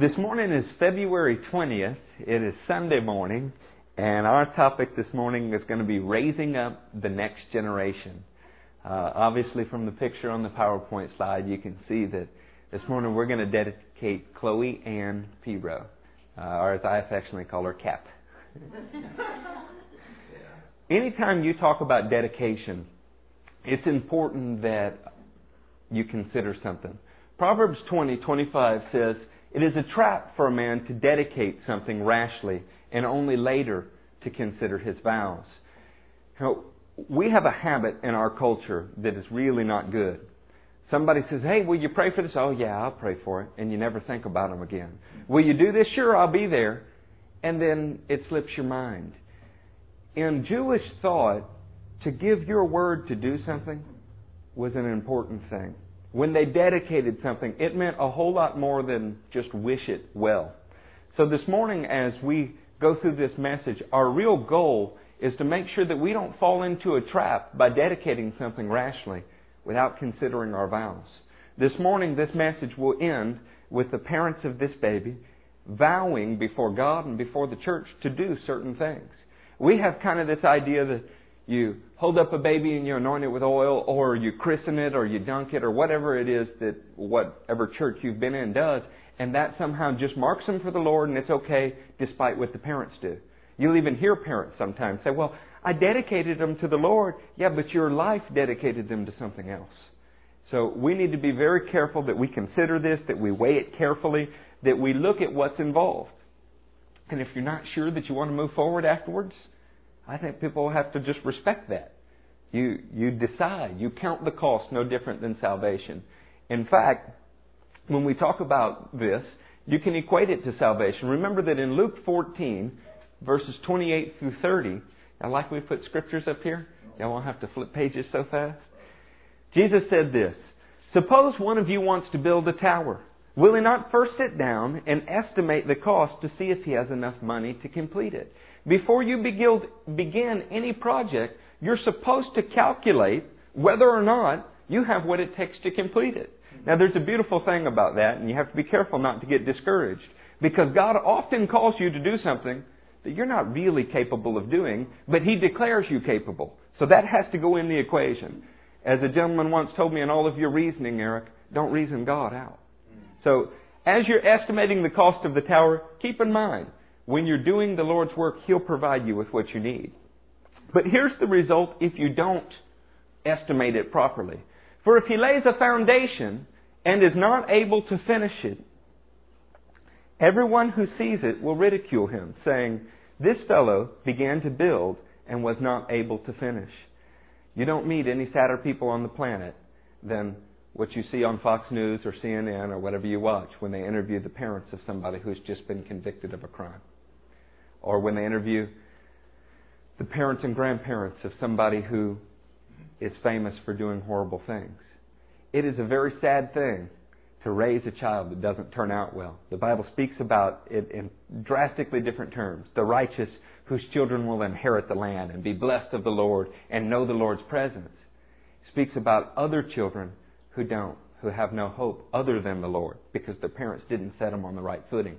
This morning is February 20th. It is Sunday morning, and our topic this morning is going to be raising up the next generation. Uh, obviously, from the picture on the PowerPoint slide, you can see that this morning we're going to dedicate Chloe Ann Pebro, uh, or as I affectionately call her, Cap. Anytime you talk about dedication, it's important that you consider something. Proverbs 20, 25 says, It is a trap for a man to dedicate something rashly and only later to consider his vows. Now, we have a habit in our culture that is really not good. Somebody says, Hey, will you pray for this? Oh, yeah, I'll pray for it. And you never think about them again. Will you do this? Sure, I'll be there. And then it slips your mind. In Jewish thought, to give your word to do something was an important thing. When they dedicated something, it meant a whole lot more than just wish it well. So this morning, as we go through this message, our real goal is to make sure that we don't fall into a trap by dedicating something rashly without considering our vows. This morning, this message will end with the parents of this baby vowing before God and before the church to do certain things. We have kind of this idea that you hold up a baby and you anoint it with oil, or you christen it, or you dunk it, or whatever it is that whatever church you've been in does, and that somehow just marks them for the Lord and it's okay despite what the parents do. You'll even hear parents sometimes say, Well, I dedicated them to the Lord. Yeah, but your life dedicated them to something else. So we need to be very careful that we consider this, that we weigh it carefully, that we look at what's involved. And if you're not sure that you want to move forward afterwards, I think people have to just respect that. You, you decide. You count the cost no different than salvation. In fact, when we talk about this, you can equate it to salvation. Remember that in Luke 14, verses 28 through 30, I like we put scriptures up here. Y'all won't have to flip pages so fast. Jesus said this Suppose one of you wants to build a tower. Will he not first sit down and estimate the cost to see if he has enough money to complete it? Before you begin any project, you're supposed to calculate whether or not you have what it takes to complete it. Now, there's a beautiful thing about that, and you have to be careful not to get discouraged. Because God often calls you to do something that you're not really capable of doing, but He declares you capable. So that has to go in the equation. As a gentleman once told me, in all of your reasoning, Eric, don't reason God out. So, as you're estimating the cost of the tower, keep in mind, when you're doing the Lord's work, He'll provide you with what you need. But here's the result if you don't estimate it properly. For if He lays a foundation and is not able to finish it, everyone who sees it will ridicule him, saying, This fellow began to build and was not able to finish. You don't meet any sadder people on the planet than what you see on Fox News or CNN or whatever you watch when they interview the parents of somebody who's just been convicted of a crime or when they interview the parents and grandparents of somebody who is famous for doing horrible things. It is a very sad thing to raise a child that doesn't turn out well. The Bible speaks about it in drastically different terms. The righteous whose children will inherit the land and be blessed of the Lord and know the Lord's presence. Speaks about other children who don't, who have no hope other than the Lord because their parents didn't set them on the right footing.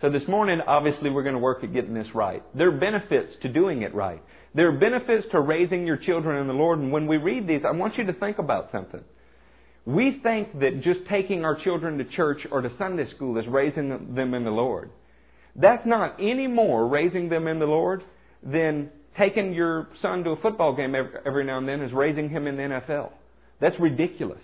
So this morning, obviously, we're going to work at getting this right. There are benefits to doing it right. There are benefits to raising your children in the Lord. And when we read these, I want you to think about something. We think that just taking our children to church or to Sunday school is raising them in the Lord. That's not any more raising them in the Lord than taking your son to a football game every now and then is raising him in the NFL. That's ridiculous.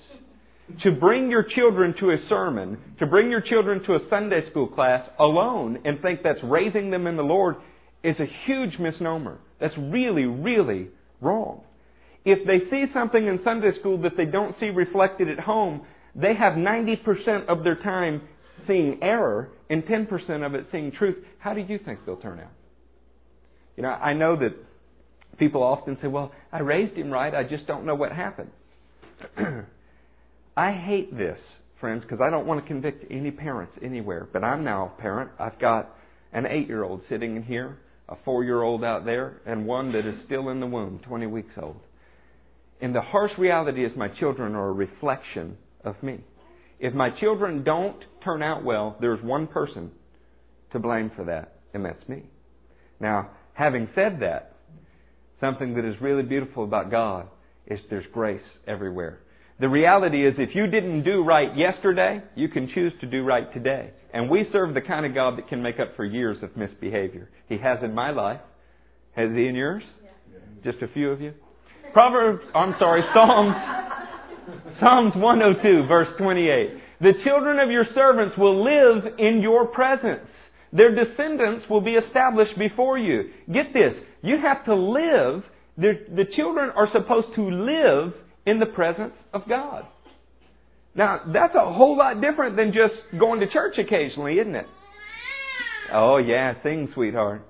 To bring your children to a sermon, to bring your children to a Sunday school class alone and think that's raising them in the Lord is a huge misnomer. That's really, really wrong. If they see something in Sunday school that they don't see reflected at home, they have 90% of their time seeing error and 10% of it seeing truth. How do you think they'll turn out? You know, I know that people often say, well, I raised him right, I just don't know what happened. I hate this, friends, because I don't want to convict any parents anywhere. But I'm now a parent. I've got an eight year old sitting in here, a four year old out there, and one that is still in the womb, 20 weeks old. And the harsh reality is my children are a reflection of me. If my children don't turn out well, there's one person to blame for that, and that's me. Now, having said that, something that is really beautiful about God is there's grace everywhere. The reality is if you didn't do right yesterday, you can choose to do right today. And we serve the kind of God that can make up for years of misbehavior. He has in my life. Has he in yours? Yeah. Just a few of you? Proverbs, I'm sorry, Psalms, Psalms 102 verse 28. The children of your servants will live in your presence. Their descendants will be established before you. Get this. You have to live. The, the children are supposed to live in the presence of God. Now, that's a whole lot different than just going to church occasionally, isn't it? Oh, yeah, sing, sweetheart.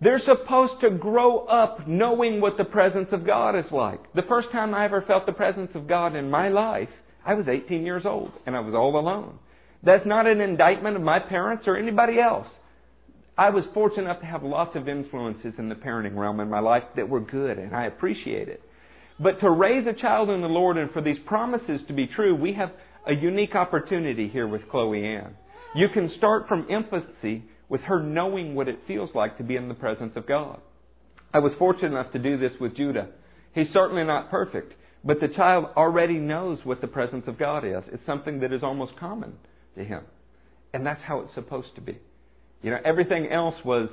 They're supposed to grow up knowing what the presence of God is like. The first time I ever felt the presence of God in my life, I was 18 years old and I was all alone. That's not an indictment of my parents or anybody else. I was fortunate enough to have lots of influences in the parenting realm in my life that were good and I appreciate it. But to raise a child in the Lord and for these promises to be true, we have a unique opportunity here with Chloe Ann. You can start from infancy with her knowing what it feels like to be in the presence of God. I was fortunate enough to do this with Judah. He's certainly not perfect, but the child already knows what the presence of God is. It's something that is almost common to him. And that's how it's supposed to be. You know, everything else was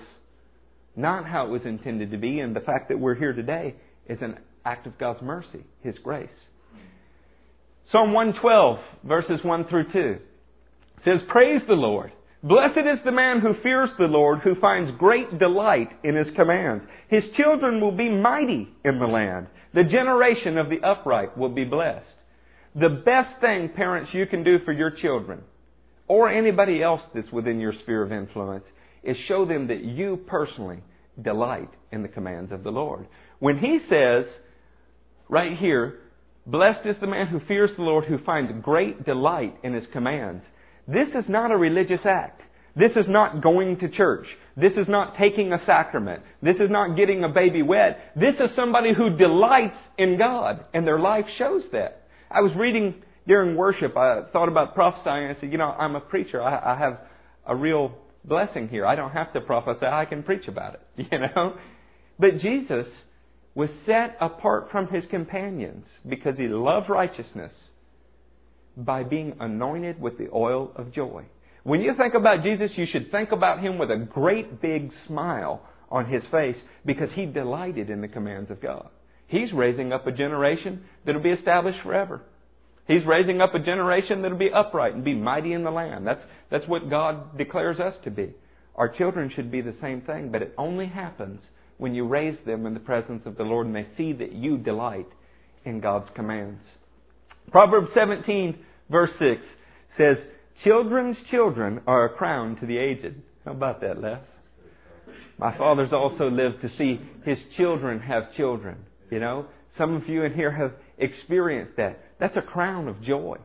not how it was intended to be, and the fact that we're here today is an act of God's mercy, His grace. Psalm 112, verses 1 through 2 says, Praise the Lord. Blessed is the man who fears the Lord, who finds great delight in his commands. His children will be mighty in the land. The generation of the upright will be blessed. The best thing, parents, you can do for your children, or anybody else that's within your sphere of influence, is show them that you personally delight in the commands of the Lord. When he says, right here, blessed is the man who fears the Lord, who finds great delight in his commands. This is not a religious act. This is not going to church. This is not taking a sacrament. This is not getting a baby wet. This is somebody who delights in God, and their life shows that. I was reading during worship, I thought about prophesying. I said, you know, I'm a preacher. I, I have a real blessing here. I don't have to prophesy. I can preach about it, you know. But Jesus was set apart from his companions because he loved righteousness by being anointed with the oil of joy. When you think about Jesus, you should think about him with a great big smile on his face because he delighted in the commands of God. He's raising up a generation that'll be established forever. He's raising up a generation that'll be upright and be mighty in the land. That's, that's what God declares us to be. Our children should be the same thing, but it only happens when you raise them in the presence of the Lord and they see that you delight in God's commands. Proverbs 17, verse 6 says, Children's children are a crown to the aged. How about that, Les? My father's also lived to see his children have children. You know, some of you in here have experienced that. That's a crown of joy.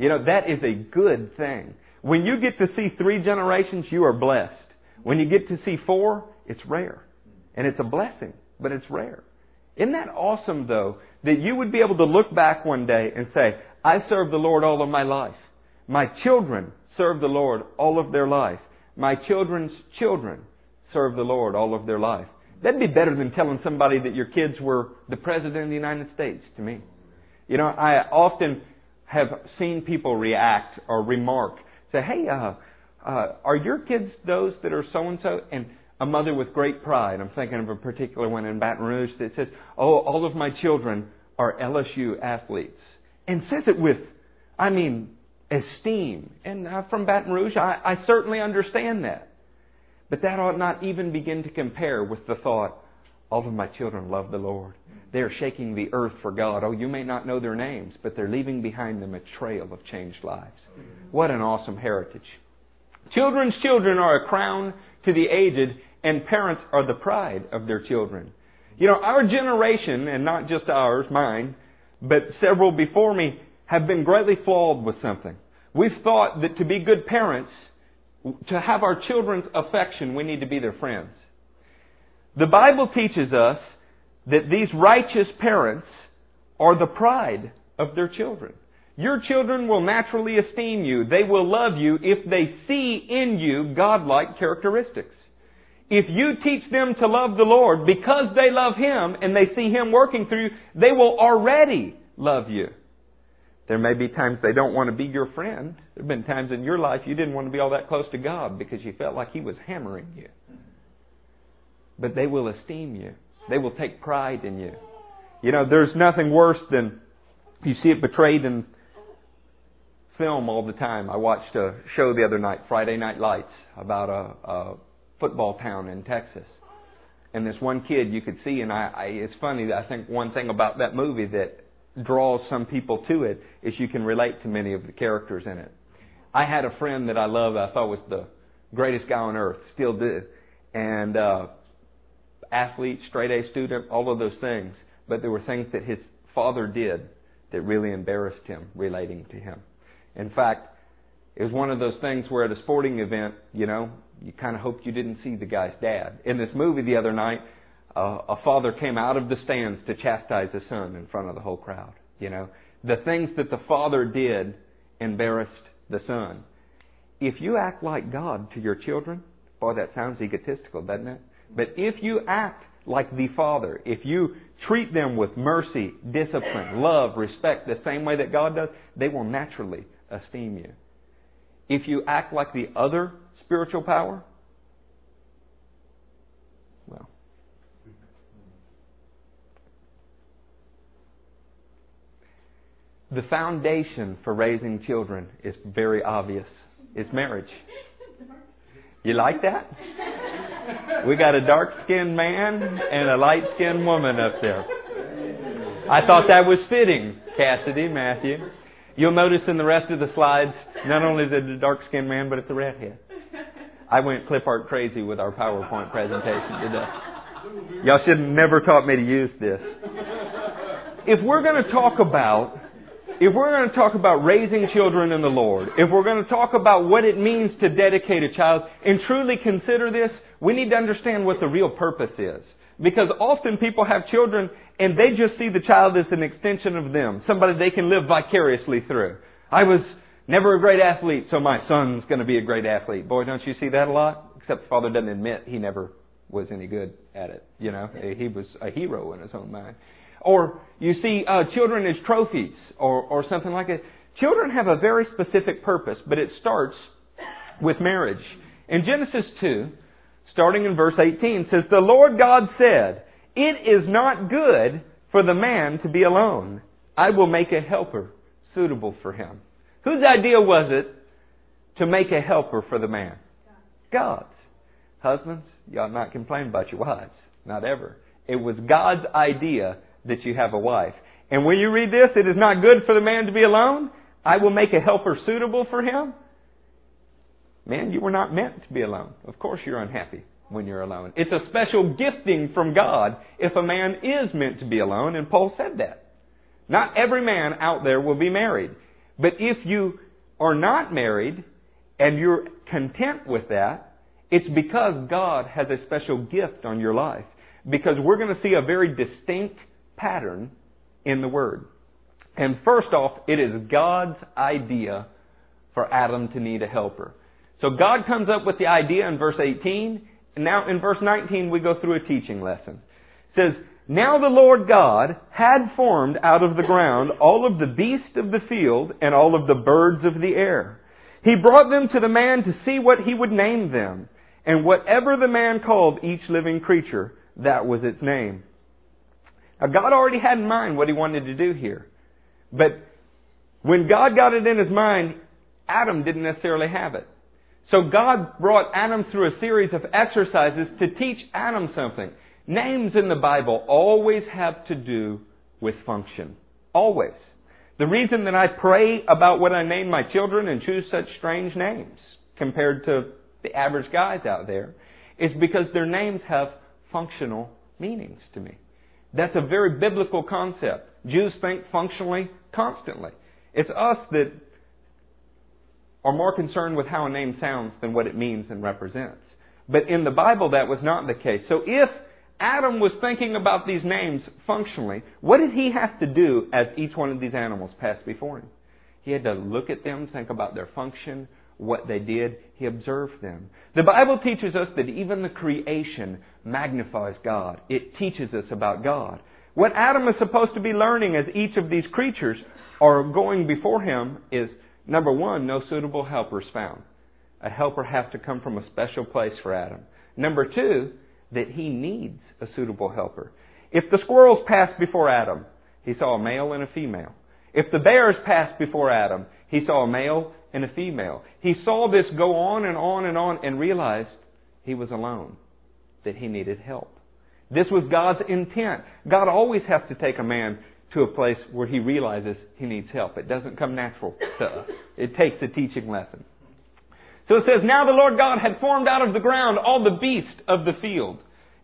You know, that is a good thing. When you get to see three generations, you are blessed. When you get to see four, it's rare. And it's a blessing, but it's rare. Isn't that awesome, though, that you would be able to look back one day and say, I served the Lord all of my life. My children served the Lord all of their life. My children's children served the Lord all of their life. That'd be better than telling somebody that your kids were the President of the United States to me. You know, I often have seen people react or remark, say, hey, uh, uh, are your kids those that are so and so? And a mother with great pride, I'm thinking of a particular one in Baton Rouge that says, oh, all of my children are LSU athletes. And says it with, I mean, esteem. And uh, from Baton Rouge, I, I certainly understand that. But that ought not even begin to compare with the thought, all of my children love the Lord. They are shaking the earth for God. Oh, you may not know their names, but they're leaving behind them a trail of changed lives. What an awesome heritage. Children's children are a crown to the aged, and parents are the pride of their children. You know, our generation, and not just ours, mine, but several before me, have been greatly flawed with something. We've thought that to be good parents, to have our children's affection, we need to be their friends. The Bible teaches us that these righteous parents are the pride of their children. Your children will naturally esteem you. They will love you if they see in you godlike characteristics. If you teach them to love the Lord because they love Him and they see Him working through you, they will already love you. There may be times they don't want to be your friend. There have been times in your life you didn't want to be all that close to God because you felt like He was hammering you. But they will esteem you. They will take pride in you. You know, there's nothing worse than you see it betrayed in film all the time. I watched a show the other night, Friday Night Lights, about a, a football town in Texas. And this one kid you could see, and I, I, it's funny. I think one thing about that movie that draws some people to it is you can relate to many of the characters in it. I had a friend that I loved. I thought was the greatest guy on earth, still do, and uh, athlete, straight A student, all of those things. But there were things that his father did that really embarrassed him relating to him. In fact, it was one of those things where at a sporting event, you know, you kind of hoped you didn't see the guy's dad. In this movie the other night, uh, a father came out of the stands to chastise his son in front of the whole crowd. You know, the things that the father did embarrassed the son. If you act like God to your children, boy, that sounds egotistical, doesn't it? But if you act like the Father, if you treat them with mercy, discipline, love, respect, the same way that God does, they will naturally esteem you. If you act like the other spiritual power, well, the foundation for raising children is very obvious. It's marriage. You like that? We got a dark skinned man and a light skinned woman up there. I thought that was fitting, Cassidy, Matthew. You'll notice in the rest of the slides, not only is it a dark skinned man, but it's a redhead. I went clip art crazy with our PowerPoint presentation today. Y'all should have never taught me to use this. If we're going to talk about if we're going to talk about raising children in the Lord, if we're going to talk about what it means to dedicate a child and truly consider this, we need to understand what the real purpose is. Because often people have children and they just see the child as an extension of them, somebody they can live vicariously through. I was never a great athlete, so my son's going to be a great athlete. Boy, don't you see that a lot? Except the father doesn't admit he never was any good at it. You know, he was a hero in his own mind. Or you see uh, children as trophies or, or something like that. Children have a very specific purpose, but it starts with marriage. In Genesis 2, starting in verse 18, says, The Lord God said, It is not good for the man to be alone. I will make a helper suitable for him. Whose idea was it to make a helper for the man? God's. Husbands, ought not complain about your wives. Not ever. It was God's idea that you have a wife. And when you read this, it is not good for the man to be alone. I will make a helper suitable for him. Man, you were not meant to be alone. Of course you're unhappy when you're alone. It's a special gifting from God if a man is meant to be alone, and Paul said that. Not every man out there will be married. But if you are not married and you're content with that, it's because God has a special gift on your life. Because we're going to see a very distinct pattern in the Word. And first off, it is God's idea for Adam to need a helper. So God comes up with the idea in verse 18, and now in verse 19 we go through a teaching lesson. It says, Now the Lord God had formed out of the ground all of the beasts of the field and all of the birds of the air. He brought them to the man to see what he would name them. And whatever the man called each living creature, that was its name. Now, God already had in mind what He wanted to do here. But when God got it in His mind, Adam didn't necessarily have it. So God brought Adam through a series of exercises to teach Adam something. Names in the Bible always have to do with function. Always. The reason that I pray about what I name my children and choose such strange names compared to the average guys out there is because their names have functional meanings to me. That's a very biblical concept. Jews think functionally constantly. It's us that are more concerned with how a name sounds than what it means and represents. But in the Bible, that was not the case. So if Adam was thinking about these names functionally, what did he have to do as each one of these animals passed before him? He had to look at them, think about their function, what they did. He observed them. The Bible teaches us that even the creation magnifies God. It teaches us about God. What Adam is supposed to be learning as each of these creatures are going before him is number one, no suitable helpers found. A helper has to come from a special place for Adam. Number two, that he needs a suitable helper. If the squirrels passed before Adam, he saw a male and a female. If the bears passed before Adam, he saw a male and a female. He saw this go on and on and on and realized he was alone, that he needed help. This was God's intent. God always has to take a man to a place where he realizes he needs help. It doesn't come natural to us. It takes a teaching lesson. So it says, Now the Lord God had formed out of the ground all the beasts of the field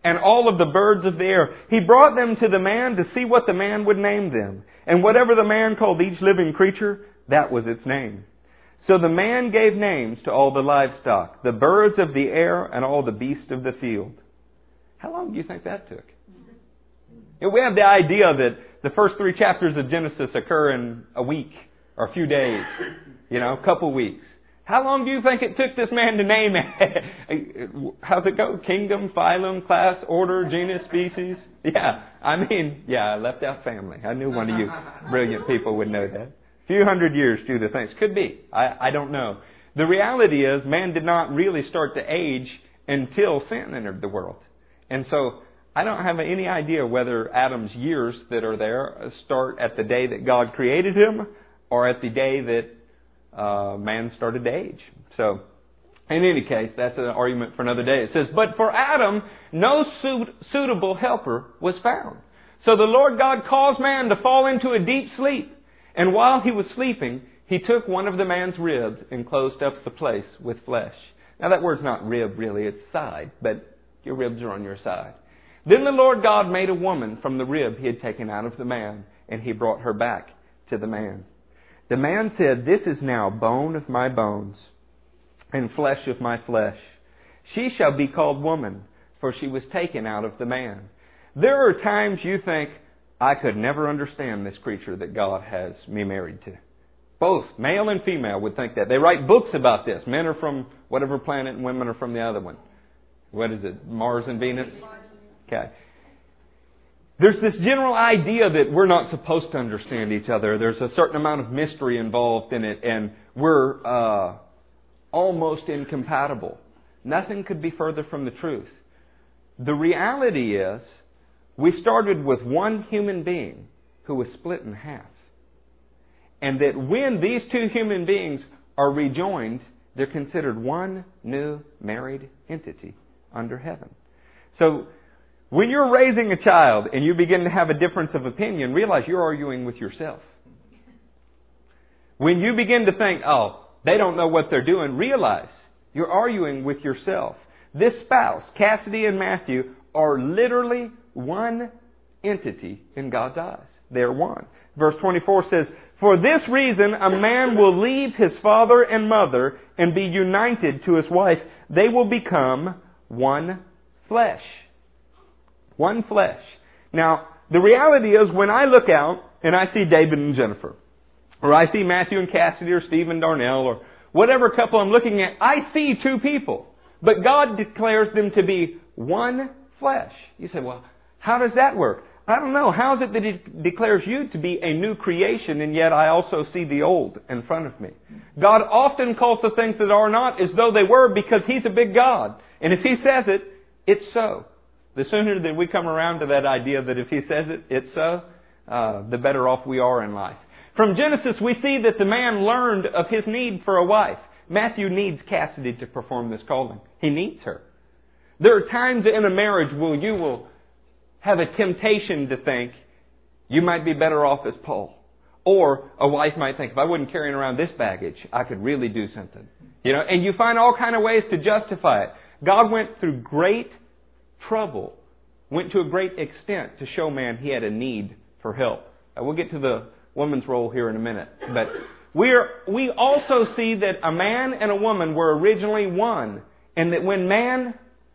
and all of the birds of the air. He brought them to the man to see what the man would name them. And whatever the man called each living creature, that was its name. So the man gave names to all the livestock, the birds of the air, and all the beasts of the field. How long do you think that took? we have the idea that the first three chapters of Genesis occur in a week or a few days, you know, a couple weeks. How long do you think it took this man to name it? How's it go? Kingdom, phylum, class, order, genus, species? Yeah, I mean, yeah, I left out family. I knew one of you brilliant people would know that. A few hundred years due to things. Could be. I, I don't know. The reality is, man did not really start to age until sin entered the world. And so, I don't have any idea whether Adam's years that are there start at the day that God created him or at the day that uh, man started to age. So, in any case, that's an argument for another day. It says, But for Adam, no suit, suitable helper was found. So the Lord God caused man to fall into a deep sleep. And while he was sleeping, he took one of the man's ribs and closed up the place with flesh. Now that word's not rib really, it's side, but your ribs are on your side. Then the Lord God made a woman from the rib he had taken out of the man, and he brought her back to the man. The man said, This is now bone of my bones and flesh of my flesh. She shall be called woman, for she was taken out of the man. There are times you think, I could never understand this creature that God has me married to. Both male and female would think that. They write books about this. Men are from whatever planet and women are from the other one. What is it? Mars and Venus? Okay. There's this general idea that we're not supposed to understand each other. There's a certain amount of mystery involved in it, and we're uh, almost incompatible. Nothing could be further from the truth. The reality is, we started with one human being who was split in half. And that when these two human beings are rejoined, they're considered one new married entity under heaven. So when you're raising a child and you begin to have a difference of opinion, realize you're arguing with yourself. When you begin to think, oh, they don't know what they're doing, realize you're arguing with yourself. This spouse, Cassidy and Matthew, are literally one entity in God's eyes. They're one. Verse 24 says, For this reason a man will leave his father and mother and be united to his wife. They will become one flesh. One flesh. Now, the reality is when I look out and I see David and Jennifer, or I see Matthew and Cassidy or Steve and Darnell or whatever couple I'm looking at, I see two people. But God declares them to be one flesh. You say, well, how does that work? I don't know. How is it that He declares you to be a new creation and yet I also see the old in front of me? God often calls the things that are not as though they were because He's a big God. And if He says it, it's so. The sooner that we come around to that idea that if He says it, it's so, uh, the better off we are in life. From Genesis, we see that the man learned of his need for a wife. Matthew needs Cassidy to perform this calling. He needs her. There are times in a marriage where you will have a temptation to think you might be better off as Paul. Or a wife might think, if I wasn't carrying around this baggage, I could really do something. You know, and you find all kind of ways to justify it. God went through great trouble, went to a great extent to show man he had a need for help. Uh, we'll get to the woman's role here in a minute. But we are, we also see that a man and a woman were originally one, and that when man,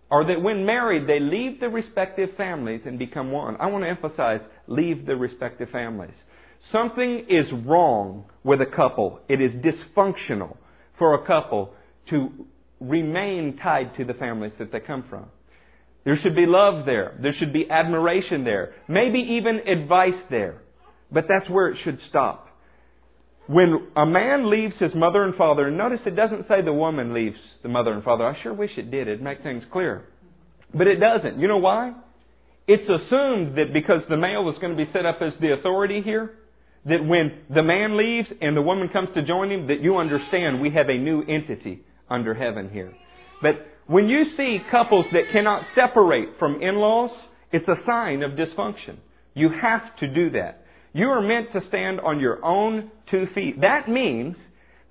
or that when married, they leave the respective families and become one. I want to emphasize, leave the respective families. Something is wrong with a couple. It is dysfunctional for a couple to remain tied to the families that they come from. There should be love there. There should be admiration there. Maybe even advice there. But that's where it should stop. When a man leaves his mother and father, and notice it doesn't say the woman leaves the mother and father. I sure wish it did. It'd make things clear. But it doesn't. You know why? It's assumed that because the male is going to be set up as the authority here, that when the man leaves and the woman comes to join him, that you understand we have a new entity under heaven here. But when you see couples that cannot separate from in-laws, it's a sign of dysfunction. You have to do that. You are meant to stand on your own two feet. That means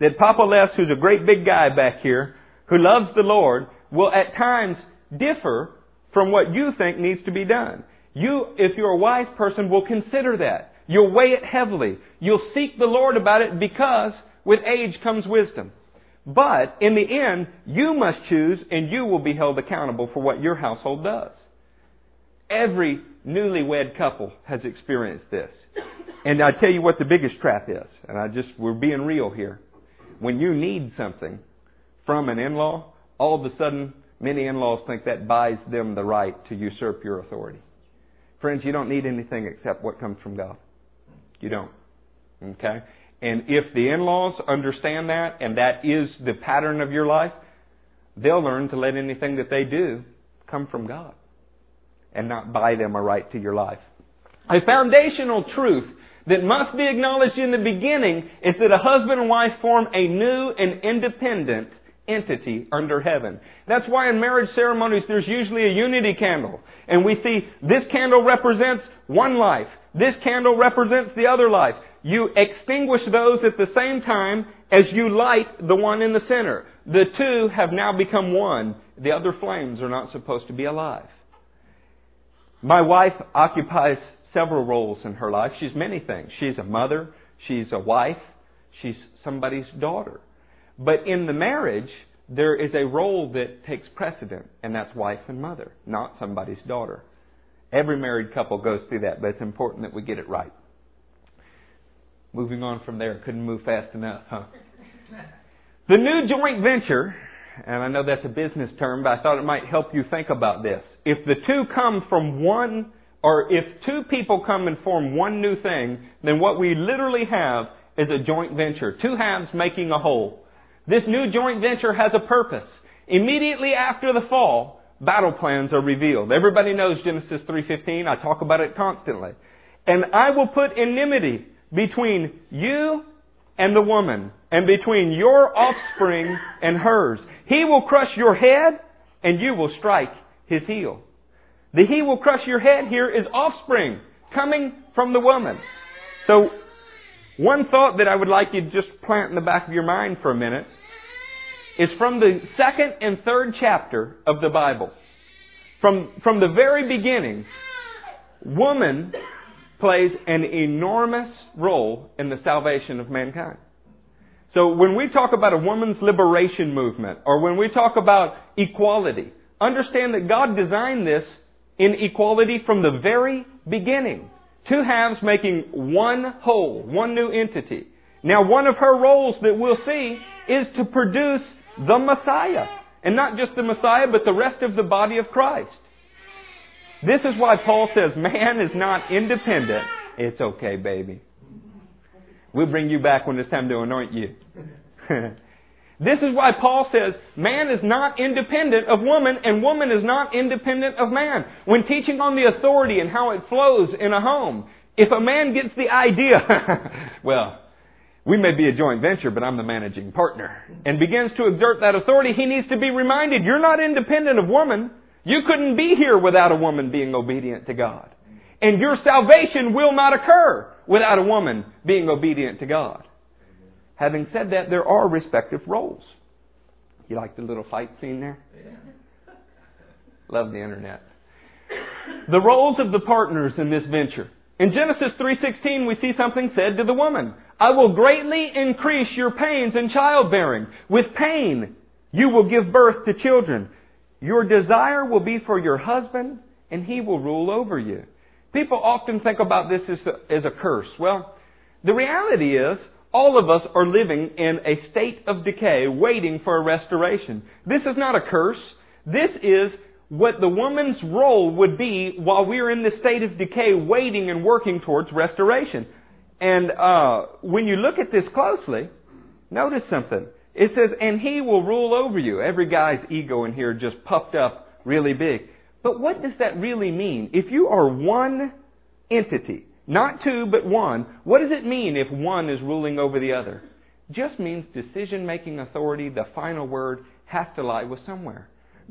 that Papa Les, who's a great big guy back here, who loves the Lord, will at times differ from what you think needs to be done. You, if you're a wise person, will consider that. You'll weigh it heavily. You'll seek the Lord about it because with age comes wisdom. But in the end, you must choose and you will be held accountable for what your household does. Every newlywed couple has experienced this. And I tell you what the biggest trap is, and I just, we're being real here. When you need something from an in-law, all of a sudden Many in-laws think that buys them the right to usurp your authority. Friends, you don't need anything except what comes from God. You don't. Okay? And if the in-laws understand that and that is the pattern of your life, they'll learn to let anything that they do come from God and not buy them a right to your life. A foundational truth that must be acknowledged in the beginning is that a husband and wife form a new and independent entity under heaven. That's why in marriage ceremonies there's usually a unity candle. And we see this candle represents one life. This candle represents the other life. You extinguish those at the same time as you light the one in the center. The two have now become one. The other flames are not supposed to be alive. My wife occupies several roles in her life. She's many things. She's a mother. She's a wife. She's somebody's daughter. But in the marriage, there is a role that takes precedent, and that's wife and mother, not somebody's daughter. Every married couple goes through that, but it's important that we get it right. Moving on from there, couldn't move fast enough, huh? The new joint venture, and I know that's a business term, but I thought it might help you think about this. If the two come from one, or if two people come and form one new thing, then what we literally have is a joint venture. Two halves making a whole. This new joint venture has a purpose. Immediately after the fall, battle plans are revealed. Everybody knows Genesis 3:15. I talk about it constantly. And I will put enmity between you and the woman, and between your offspring and hers. He will crush your head, and you will strike his heel. The he will crush your head here is offspring coming from the woman. So, one thought that I would like you to just plant in the back of your mind for a minute is from the second and third chapter of the Bible. From, from the very beginning, woman plays an enormous role in the salvation of mankind. So when we talk about a woman's liberation movement, or when we talk about equality, understand that God designed this in equality from the very beginning. Two halves making one whole, one new entity. Now one of her roles that we'll see is to produce the Messiah. And not just the Messiah, but the rest of the body of Christ. This is why Paul says man is not independent. It's okay, baby. We'll bring you back when it's time to anoint you. this is why Paul says man is not independent of woman and woman is not independent of man. When teaching on the authority and how it flows in a home, if a man gets the idea, well, we may be a joint venture, but I'm the managing partner, and begins to exert that authority, he needs to be reminded, you're not independent of woman. You couldn't be here without a woman being obedient to God. And your salvation will not occur without a woman being obedient to God. Having said that, there are respective roles. You like the little fight scene there? Love the internet. The roles of the partners in this venture. In Genesis 3:16 we see something said to the woman. I will greatly increase your pains in childbearing. With pain, you will give birth to children. Your desire will be for your husband, and he will rule over you. People often think about this as a, as a curse. Well, The reality is, all of us are living in a state of decay, waiting for a restoration. This is not a curse. This is what the woman's role would be while we're in this state of decay, waiting and working towards restoration. And uh, when you look at this closely, notice something. It says, and he will rule over you. Every guy's ego in here just puffed up really big. But what does that really mean? If you are one entity, not two, but one, what does it mean if one is ruling over the other? Just means decision making authority, the final word, has to lie with somewhere.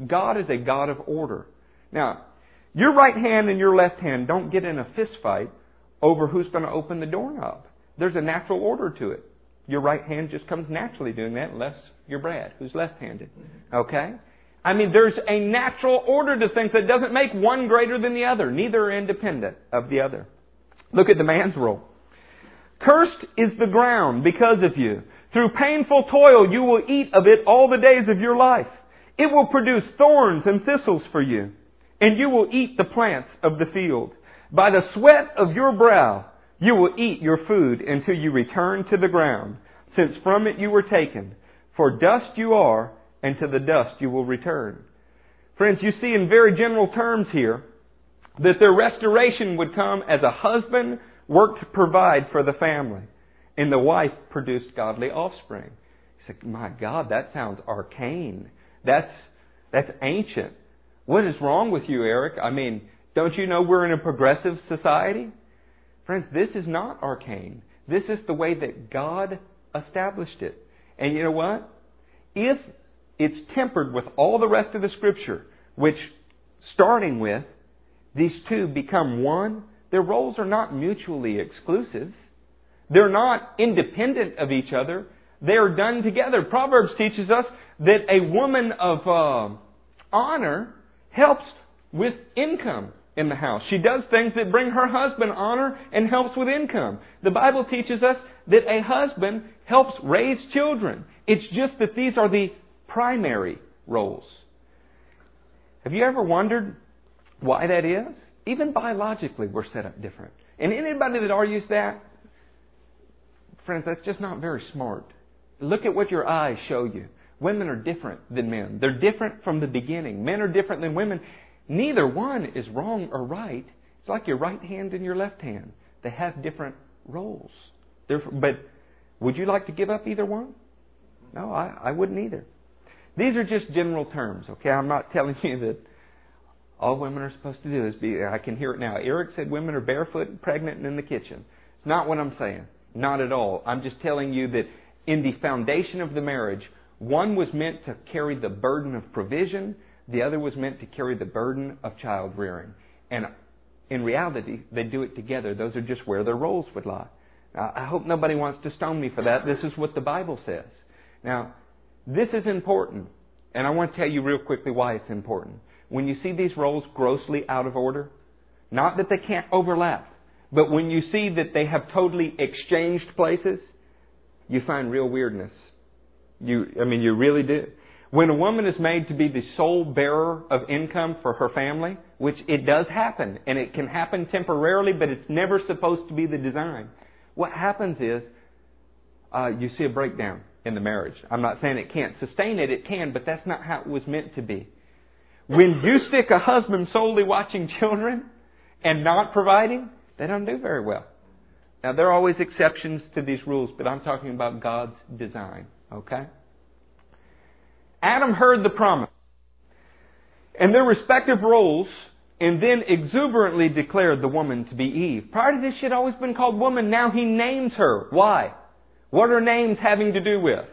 God is a God of order. Now, your right hand and your left hand don't get in a fist fight over who's going to open the doorknob. There's a natural order to it. Your right hand just comes naturally doing that unless you're Brad, who's left-handed. Mm-hmm. Okay? I mean, there's a natural order to things that doesn't make one greater than the other. Neither are independent of the other. Look at the man's role. Cursed is the ground because of you. Through painful toil you will eat of it all the days of your life. It will produce thorns and thistles for you, and you will eat the plants of the field. By the sweat of your brow you will eat your food until you return to the ground, since from it you were taken. For dust you are, and to the dust you will return. Friends, you see in very general terms here that their restoration would come as a husband worked to provide for the family, and the wife produced godly offspring. You say, my God, that sounds arcane. That's, that's ancient. What is wrong with you, Eric? I mean, don't you know we're in a progressive society? Friends, this is not arcane. This is the way that God established it. And you know what? If it's tempered with all the rest of the Scripture, which, starting with, these two become one, their roles are not mutually exclusive. They're not independent of each other. They are done together. Proverbs teaches us that a woman of uh, honor helps with income in the house. She does things that bring her husband honor and helps with income. The Bible teaches us that a husband helps raise children. It's just that these are the primary roles. Have you ever wondered why that is? Even biologically, we're set up different. And anybody that argues that, friends, that's just not very smart. Look at what your eyes show you. Women are different than men. They're different from the beginning. Men are different than women. Neither one is wrong or right. It's like your right hand and your left hand. They have different roles. They're, but would you like to give up either one? No, I, I wouldn't either. These are just general terms, okay? I'm not telling you that all women are supposed to do is be, I can hear it now. Eric said women are barefoot, and pregnant, and in the kitchen. It's not what I'm saying. Not at all. I'm just telling you that in the foundation of the marriage, one was meant to carry the burden of provision, the other was meant to carry the burden of child rearing. And in reality, they do it together. Those are just where their roles would lie. Now, I hope nobody wants to stone me for that. This is what the Bible says. Now, this is important, and I want to tell you real quickly why it's important. When you see these roles grossly out of order, not that they can't overlap, but when you see that they have totally exchanged places, you find real weirdness. You, I mean, you really do. When a woman is made to be the sole bearer of income for her family, which it does happen, and it can happen temporarily, but it's never supposed to be the design. What happens is, uh, you see a breakdown in the marriage. I'm not saying it can't sustain it, it can, but that's not how it was meant to be. When you stick a husband solely watching children and not providing, they don't do very well. Now, there are always exceptions to these rules, but I'm talking about God's design, okay? Adam heard the promise and their respective roles and then exuberantly declared the woman to be Eve. Prior to this, she had always been called woman. Now he names her. Why? What are names having to do with?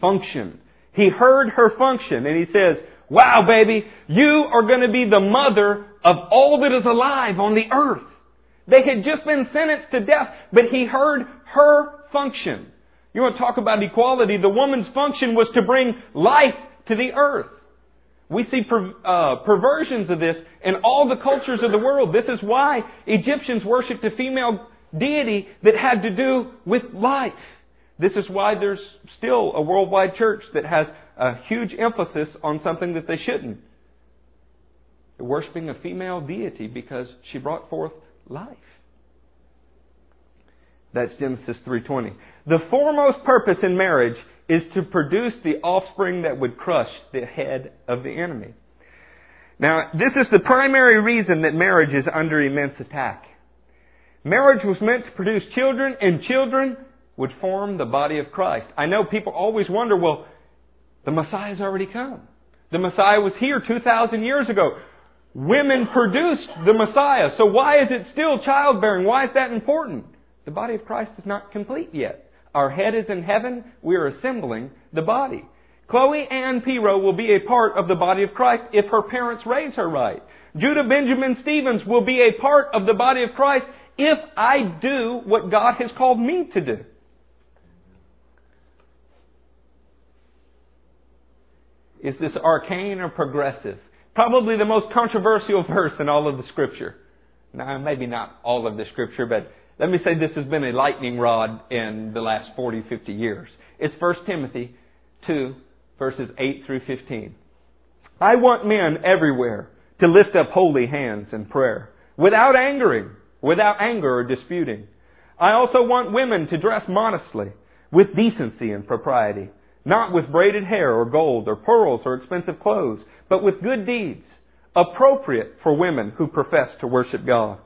Function. He heard her function and he says, wow, baby, you are going to be the mother of all that is alive on the earth. They had just been sentenced to death, but he heard her function. You want to talk about equality? The woman's function was to bring life to the earth. We see per, uh, perversions of this in all the cultures of the world. This is why Egyptians worshipped a female deity that had to do with life. This is why there's still a worldwide church that has a huge emphasis on something that they shouldn't. They're worshiping a female deity because she brought forth life. That's Genesis 3:20. The foremost purpose in marriage is to produce the offspring that would crush the head of the enemy. Now, this is the primary reason that marriage is under immense attack. Marriage was meant to produce children, and children would form the body of Christ. I know people always wonder, well, the Messiah's already come. The Messiah was here 2,000 years ago. Women produced the Messiah. So why is it still childbearing? Why is that important? The body of Christ is not complete yet. Our head is in heaven. We are assembling the body. Chloe Ann Piro will be a part of the body of Christ if her parents raise her right. Judah Benjamin Stevens will be a part of the body of Christ if I do what God has called me to do. Is this arcane or progressive? Probably the most controversial verse in all of the Scripture. Now, maybe not all of the Scripture, but let me say this has been a lightning rod in the last 40, 50 years. It's 1 Timothy 2, verses 8 through 15. I want men everywhere to lift up holy hands in prayer, without angering, without anger or disputing. I also want women to dress modestly, with decency and propriety not with braided hair or gold or pearls or expensive clothes, but with good deeds, appropriate for women who profess to worship God.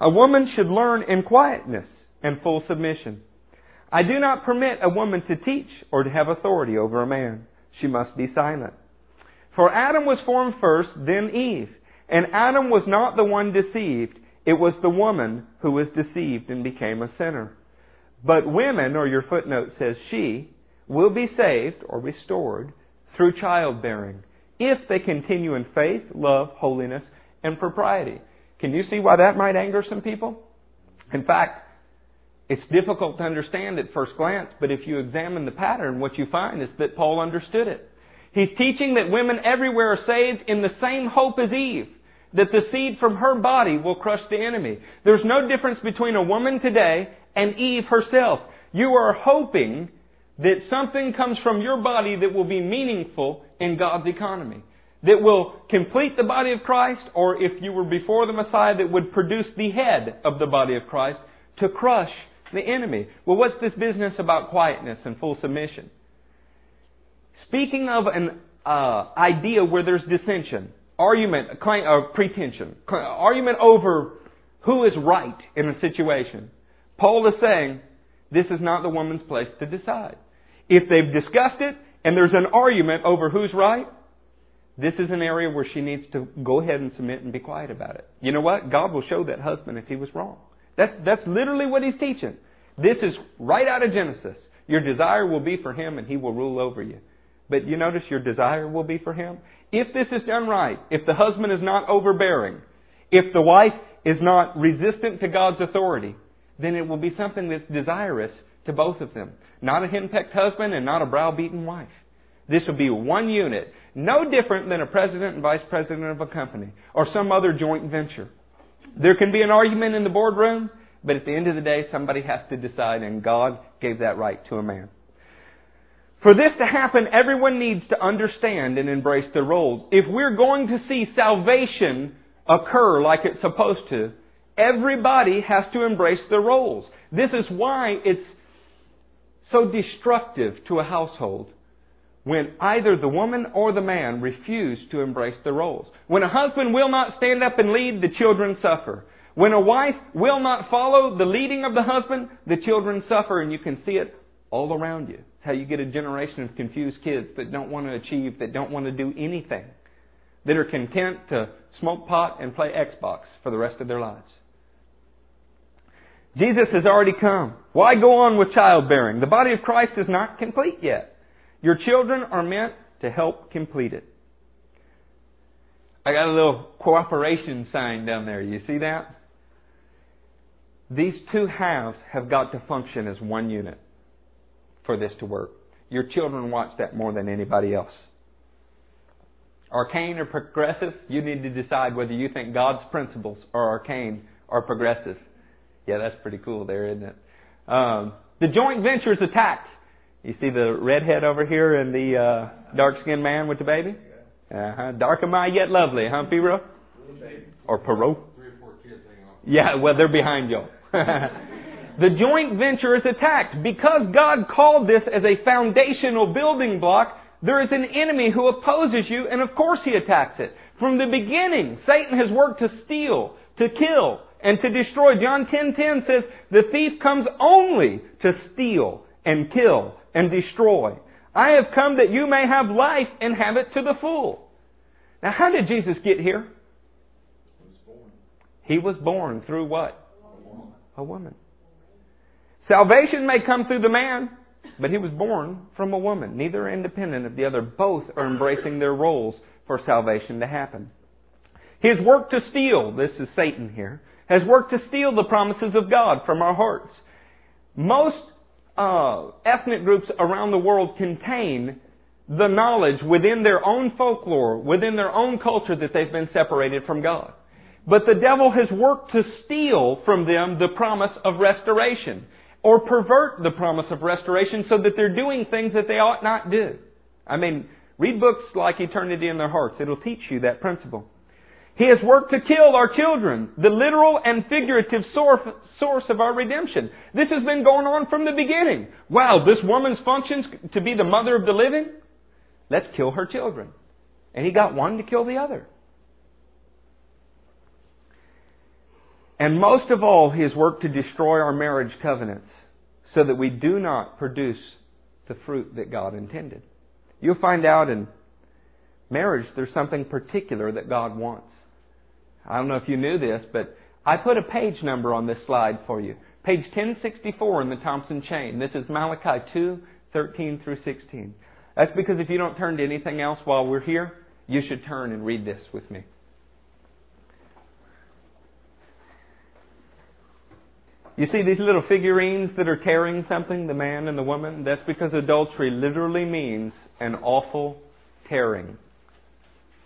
A woman should learn in quietness and full submission. I do not permit a woman to teach or to have authority over a man. She must be silent. For Adam was formed first, then Eve. And Adam was not the one deceived. It was the woman who was deceived and became a sinner. But women, or your footnote says she, will be saved or restored through childbearing if they continue in faith, love, holiness, and propriety. Can you see why that might anger some people? In fact, it's difficult to understand at first glance, but if you examine the pattern, what you find is that Paul understood it. He's teaching that women everywhere are saved in the same hope as Eve, that the seed from her body will crush the enemy. There's no difference between a woman today and Eve herself. You are hoping that something comes from your body that will be meaningful in God's economy. That will complete the body of Christ, or if you were before the Messiah, that would produce the head of the body of Christ to crush the enemy. Well, what's this business about quietness and full submission? Speaking of an uh, idea where there's dissension, argument, claim, uh, pretension, argument over who is right in a situation, Paul is saying this is not the woman's place to decide. If they've discussed it and there's an argument over who's right, this is an area where she needs to go ahead and submit and be quiet about it. You know what? God will show that husband if he was wrong. That's, that's literally what he's teaching. This is right out of Genesis. Your desire will be for him and he will rule over you. But you notice your desire will be for him? If this is done right, if the husband is not overbearing, if the wife is not resistant to God's authority, then it will be something that's desirous to both of them. Not a henpecked husband and not a browbeaten wife. This will be one unit, no different than a president and vice president of a company or some other joint venture. There can be an argument in the boardroom, but at the end of the day, somebody has to decide, and God gave that right to a man. For this to happen, everyone needs to understand and embrace their roles. If we're going to see salvation occur like it's supposed to, everybody has to embrace their roles. This is why it's so destructive to a household when either the woman or the man refuse to embrace the roles. When a husband will not stand up and lead, the children suffer. When a wife will not follow the leading of the husband, the children suffer, and you can see it all around you. It's how you get a generation of confused kids that don't want to achieve, that don't want to do anything, that are content to smoke pot and play Xbox for the rest of their lives. Jesus has already come. Why go on with childbearing? The body of Christ is not complete yet. Your children are meant to help complete it. I got a little cooperation sign down there. You see that? These two halves have got to function as one unit for this to work. Your children watch that more than anybody else. Arcane or progressive, you need to decide whether you think God's principles are arcane or progressive. Yeah, that's pretty cool there, isn't it? Um, the joint venture is attacked. You see the redhead over here and the uh, dark-skinned man with the baby? Uh-huh. Dark am I yet lovely, huh, Piro? Or Perot? Yeah, well, they're behind y'all. The joint venture is attacked. Because God called this as a foundational building block, there is an enemy who opposes you, and of course he attacks it. From the beginning, Satan has worked to steal, to kill, and to destroy. John 10:10 says, "The thief comes only to steal and kill and destroy. I have come that you may have life and have it to the full." Now, how did Jesus get here? He was born through what? A woman. Salvation may come through the man, but he was born from a woman. Neither are independent of the other. Both are embracing their roles for salvation to happen. His work to steal, this is Satan here, has worked to steal the promises of God from our hearts. Most uh, ethnic groups around the world contain the knowledge within their own folklore, within their own culture that they've been separated from God. But the devil has worked to steal from them the promise of restoration or pervert the promise of restoration so that they're doing things that they ought not do. I mean, read books like Eternity in Their Hearts. It'll teach you that principle. He has worked to kill our children, the literal and figurative source of our redemption. This has been going on from the beginning. Wow, this woman's functions to be the mother of the living? Let's kill her children. And he got one to kill the other. And most of all, he has worked to destroy our marriage covenants so that we do not produce the fruit that God intended. You'll find out in marriage there's something particular that God wants. I don't know if you knew this, but I put a page number on this slide for you. Page 1064 in the Thompson chain. This is Malachi 2, 13 through 16. That's because if you don't turn to anything else while we're here, you should turn and read this with me. You see these little figurines that are carrying something, the man and the woman? That's because adultery literally means an awful tearing.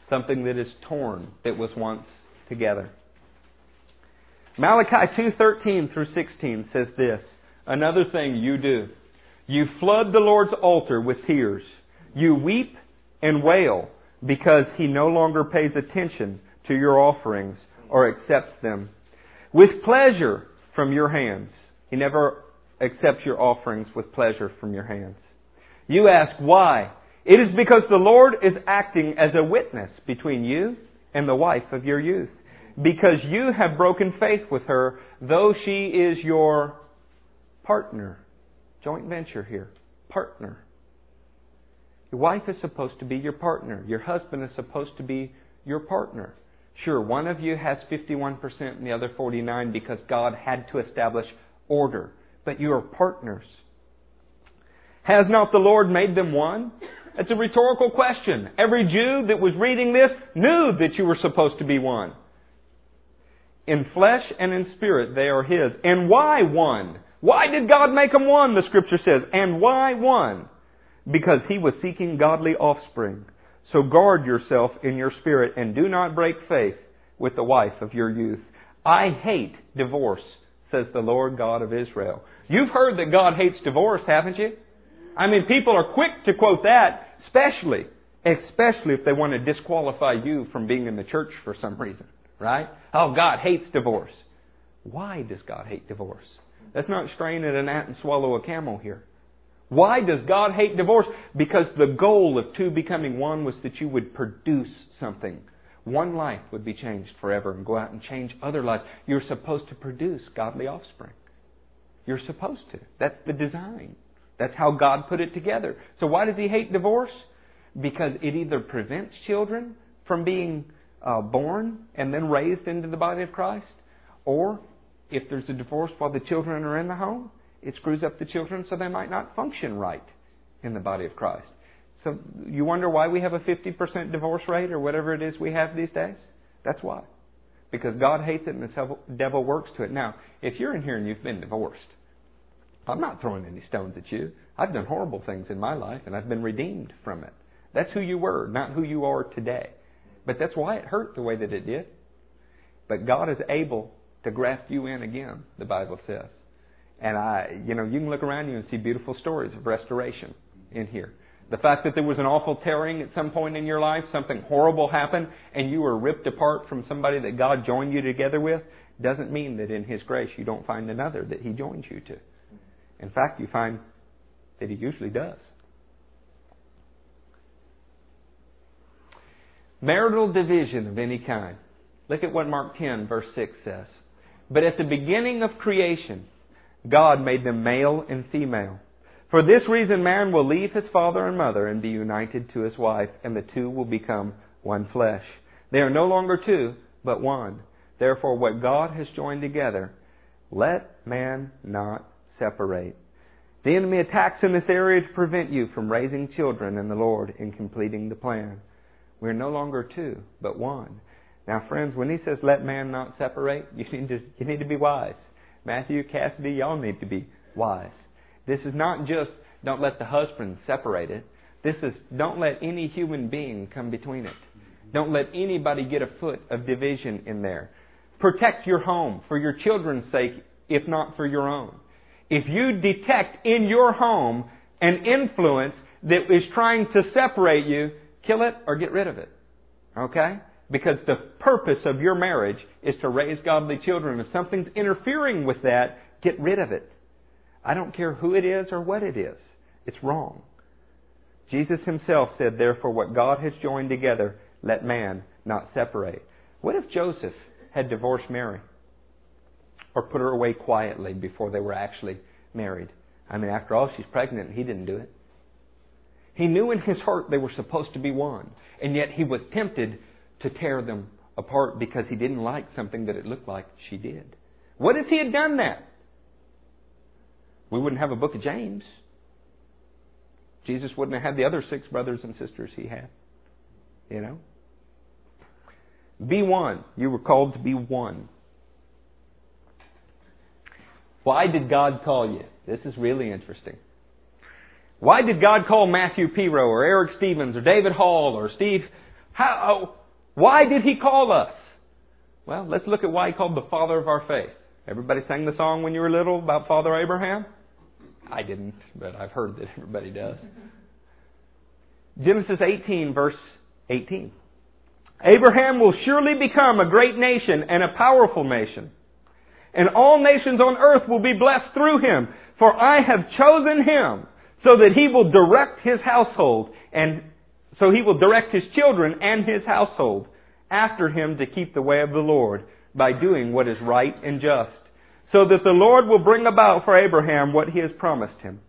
Something that is torn that was once together. Malachi 2:13 through 16 says this, another thing you do. You flood the Lord's altar with tears. You weep and wail because he no longer pays attention to your offerings or accepts them. With pleasure from your hands. He never accepts your offerings with pleasure from your hands. You ask why? It is because the Lord is acting as a witness between you and the wife of your youth. Because you have broken faith with her, though she is your partner. Joint venture here. Partner. Your wife is supposed to be your partner. Your husband is supposed to be your partner. Sure, one of you has 51% and the other 49 because God had to establish order. But you are partners. Has not the Lord made them one? It's a rhetorical question. Every Jew that was reading this knew that you were supposed to be one. In flesh and in spirit, they are His. And why one? Why did God make them one, the scripture says? And why one? Because He was seeking godly offspring. So guard yourself in your spirit and do not break faith with the wife of your youth. I hate divorce, says the Lord God of Israel. You've heard that God hates divorce, haven't you? I mean, people are quick to quote that, especially, especially if they want to disqualify you from being in the church for some reason, right? Oh, God hates divorce. Why does God hate divorce? Let's not strain at a gnat and swallow a camel here. Why does God hate divorce? Because the goal of two becoming one was that you would produce something. One life would be changed forever and go out and change other lives. You're supposed to produce godly offspring. You're supposed to. That's the design. That's how God put it together. So why does He hate divorce? Because it either prevents children from being uh, born and then raised into the body of Christ, or if there's a divorce while the children are in the home, it screws up the children so they might not function right in the body of Christ. So you wonder why we have a 50% divorce rate or whatever it is we have these days? That's why. Because God hates it and the devil works to it. Now, if you're in here and you've been divorced, I'm not throwing any stones at you. I've done horrible things in my life and I've been redeemed from it. That's who you were, not who you are today. But that's why it hurt the way that it did. But God is able to graft you in again, the Bible says. And I, you know, you can look around you and see beautiful stories of restoration in here. The fact that there was an awful tearing at some point in your life, something horrible happened, and you were ripped apart from somebody that God joined you together with, doesn't mean that in His grace you don't find another that He joins you to. In fact, you find that He usually does. Marital division of any kind. Look at what Mark 10, verse 6 says. But at the beginning of creation, God made them male and female. For this reason, man will leave his father and mother and be united to his wife, and the two will become one flesh. They are no longer two, but one. Therefore, what God has joined together, let man not separate. The enemy attacks in this area to prevent you from raising children in the Lord and completing the plan. We're no longer two, but one. Now, friends, when he says, let man not separate, you need to, you need to be wise. Matthew, Cassidy, y'all need to be wise. This is not just don't let the husband separate it. This is don't let any human being come between it. Don't let anybody get a foot of division in there. Protect your home for your children's sake, if not for your own. If you detect in your home an influence that is trying to separate you, kill it or get rid of it. Okay? Because the purpose of your marriage is to raise godly children. If something's interfering with that, get rid of it. I don't care who it is or what it is. It's wrong. Jesus himself said, therefore, what God has joined together, let man not separate. What if Joseph had divorced Mary? Or put her away quietly before they were actually married? I mean, after all, she's pregnant and he didn't do it. He knew in his heart they were supposed to be one, and yet he was tempted to tear them apart because he didn't like something that it looked like she did. What if he had done that? We wouldn't have a book of James. Jesus wouldn't have had the other six brothers and sisters he had. You know? Be one. You were called to be one. Why did God call you? This is really interesting. Why did God call Matthew Piro or Eric Stevens or David Hall or Steve? How, oh, why did He call us? Well, let's look at why He called the father of our faith. Everybody sang the song when you were little about Father Abraham? I didn't, but I've heard that everybody does. Genesis 18, verse 18. Abraham will surely become a great nation and a powerful nation. And all nations on earth will be blessed through him. For I have chosen him so that he will direct his household and so he will direct his children and his household after him to keep the way of the Lord by doing what is right and just, so that the Lord will bring about for Abraham what he has promised him.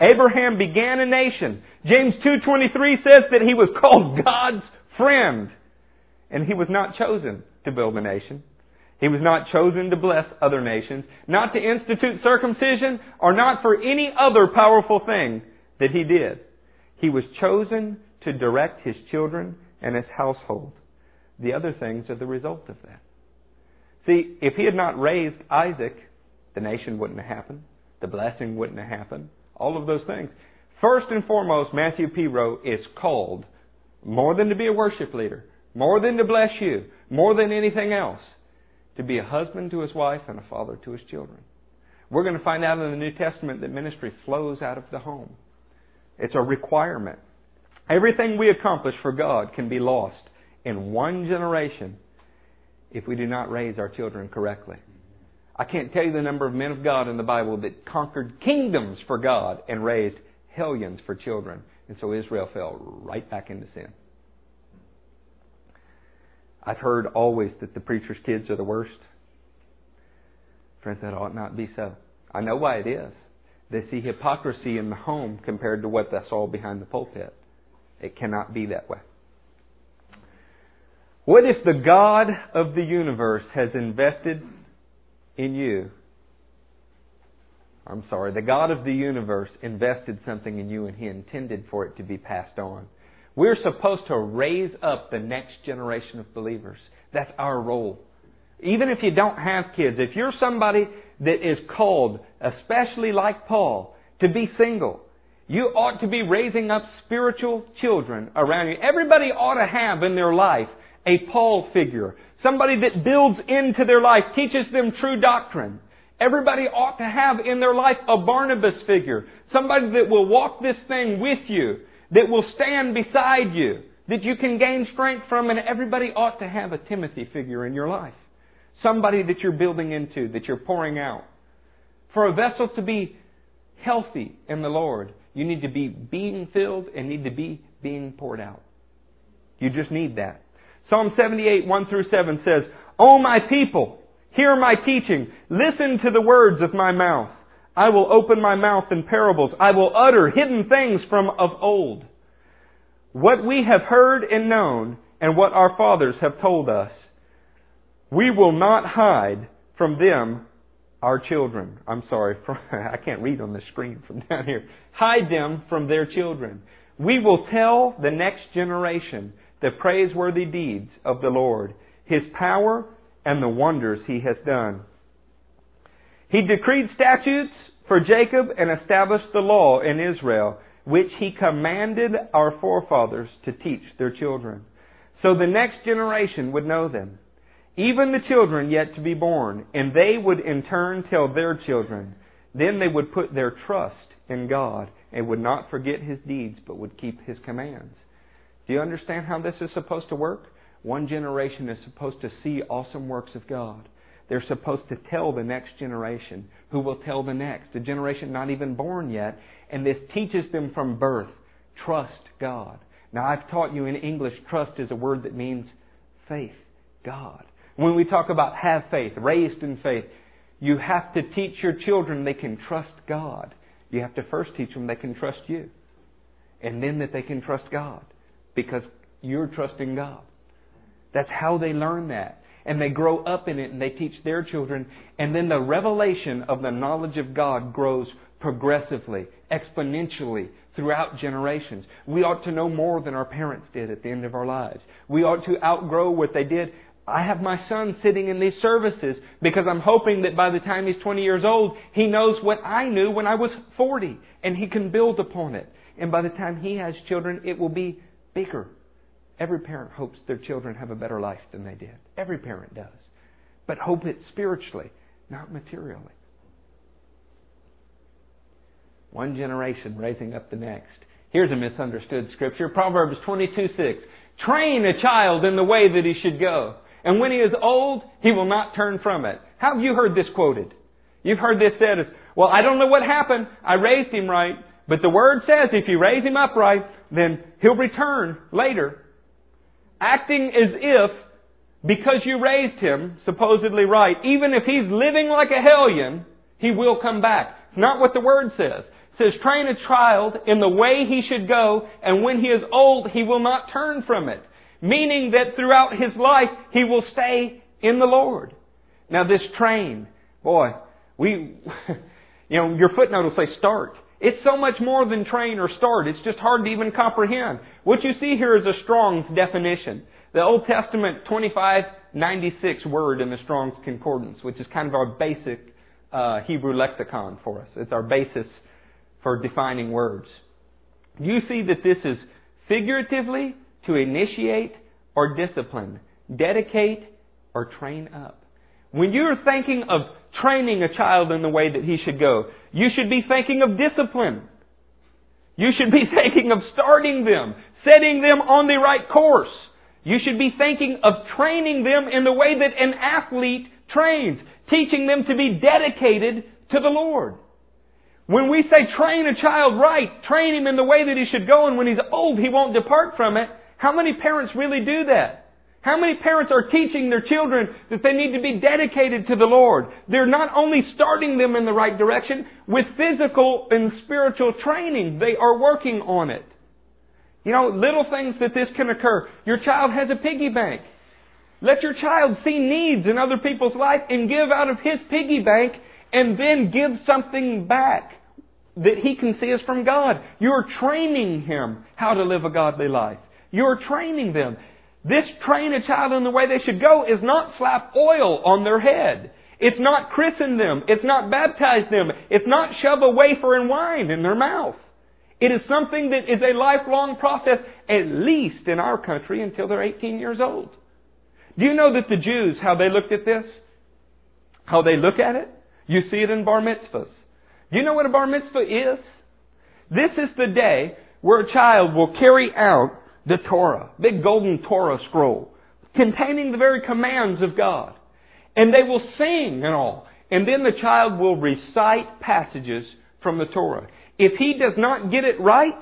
Abraham began a nation. James 2:23 says that he was called God's friend, and he was not chosen to build a nation. He was not chosen to bless other nations, not to institute circumcision, or not for any other powerful thing that he did. He was chosen to direct his children and his household. The other things are the result of that. See, if he had not raised Isaac, the nation wouldn't have happened. The blessing wouldn't have happened. All of those things. First and foremost, Matthew Piro is called more than to be a worship leader, more than to bless you, more than anything else to be a husband to his wife and a father to his children. We're going to find out in the New Testament that ministry flows out of the home. It's a requirement. Everything we accomplish for God can be lost in one generation if we do not raise our children correctly. I can't tell you the number of men of God in the Bible that conquered kingdoms for God and raised hellions for children. And so Israel fell right back into sin. I've heard always that the preacher's kids are the worst. Friends, that ought not be so. I know why it is. They see hypocrisy in the home compared to what they saw behind the pulpit. It cannot be that way. What if the God of the universe has invested in you? I'm sorry, the God of the universe invested something in you and He intended for it to be passed on. We're supposed to raise up the next generation of believers. That's our role. Even if you don't have kids, if you're somebody that is called, especially like Paul, to be single, you ought to be raising up spiritual children around you. Everybody ought to have in their life a Paul figure. Somebody that builds into their life, teaches them true doctrine. Everybody ought to have in their life a Barnabas figure. Somebody that will walk this thing with you that will stand beside you, that you can gain strength from, and everybody ought to have a Timothy figure in your life. somebody that you're building into, that you're pouring out. For a vessel to be healthy in the Lord, you need to be being filled and need to be being poured out. You just need that. Psalm 78, 1 through 7 says, O my people, hear my teaching. Listen to the words of my mouth. I will open my mouth in parables. I will utter hidden things from of old. What we have heard and known and what our fathers have told us, we will not hide from them our children. I'm sorry, I can't read on the screen from down here. Hide them from their children. We will tell the next generation the praiseworthy deeds of the Lord, His power, and the wonders He has done. He decreed statutes for Jacob and established the law in Israel, which He commanded our forefathers to teach their children, so the next generation would know them even the children yet to be born, and they would in turn tell their children. Then they would put their trust in God and would not forget His deeds, but would keep His commands. Do you understand how this is supposed to work? One generation is supposed to see awesome works of God. They're supposed to tell the next generation, who will tell the next, the generation not even born yet, and this teaches them from birth trust God. Now, I've taught you in English, trust is a word that means faith, God. When we talk about have faith, raised in faith, you have to teach your children they can trust God. You have to first teach them they can trust you. And then that they can trust God. Because you're trusting God. That's how they learn that. And they grow up in it and they teach their children. And then the revelation of the knowledge of God grows progressively, exponentially throughout generations. We ought to know more than our parents did at the end of our lives. We ought to outgrow what they did. I have my son sitting in these services because I'm hoping that by the time he's 20 years old, he knows what I knew when I was 40 and he can build upon it. And by the time he has children, it will be bigger. Every parent hopes their children have a better life than they did. Every parent does. But hope it spiritually, not materially. One generation raising up the next. Here's a misunderstood scripture. Proverbs 22 6. Train a child in the way that he should go and when he is old, he will not turn from it. How have you heard this quoted? You've heard this said as, well, I don't know what happened. I raised him right. But the word says if you raise him upright, then he'll return later. Acting as if, because you raised him supposedly right, even if he's living like a hellion, he will come back. It's not what the word says. It says, train a child in the way he should go, and when he is old, he will not turn from it meaning that throughout his life he will stay in the Lord. Now this train, boy, we, you know, your footnote will say start. It's so much more than train or start. It's just hard to even comprehend. What you see here is a Strong's definition. The Old Testament 2596 word in the Strong's Concordance, which is kind of our basic uh, Hebrew lexicon for us. It's our basis for defining words. You see that this is figuratively to initiate or discipline, dedicate or train up. When you're thinking of training a child in the way that he should go, you should be thinking of discipline. You should be thinking of starting them, setting them on the right course. You should be thinking of training them in the way that an athlete trains, teaching them to be dedicated to the Lord. When we say train a child right, train him in the way that he should go, and when he's old, he won't depart from it, how many parents really do that? How many parents are teaching their children that they need to be dedicated to the Lord? They're not only starting them in the right direction, with physical and spiritual training, they are working on it. You know, little things that this can occur. Your child has a piggy bank. Let your child see needs in other people's life and give out of his piggy bank and then give something back that he can see is from God. You're training him how to live a godly life. You're training them. This train a child in the way they should go is not slap oil on their head. It's not christen them. It's not baptize them. It's not shove a wafer and wine in their mouth. It is something that is a lifelong process, at least in our country, until they're 18 years old. Do you know that the Jews, how they looked at this? How they look at it? You see it in bar mitzvahs. Do you know what a bar mitzvah is? This is the day where a child will carry out the Torah, big golden Torah scroll, containing the very commands of God. And they will sing and all. And then the child will recite passages from the Torah. If he does not get it right,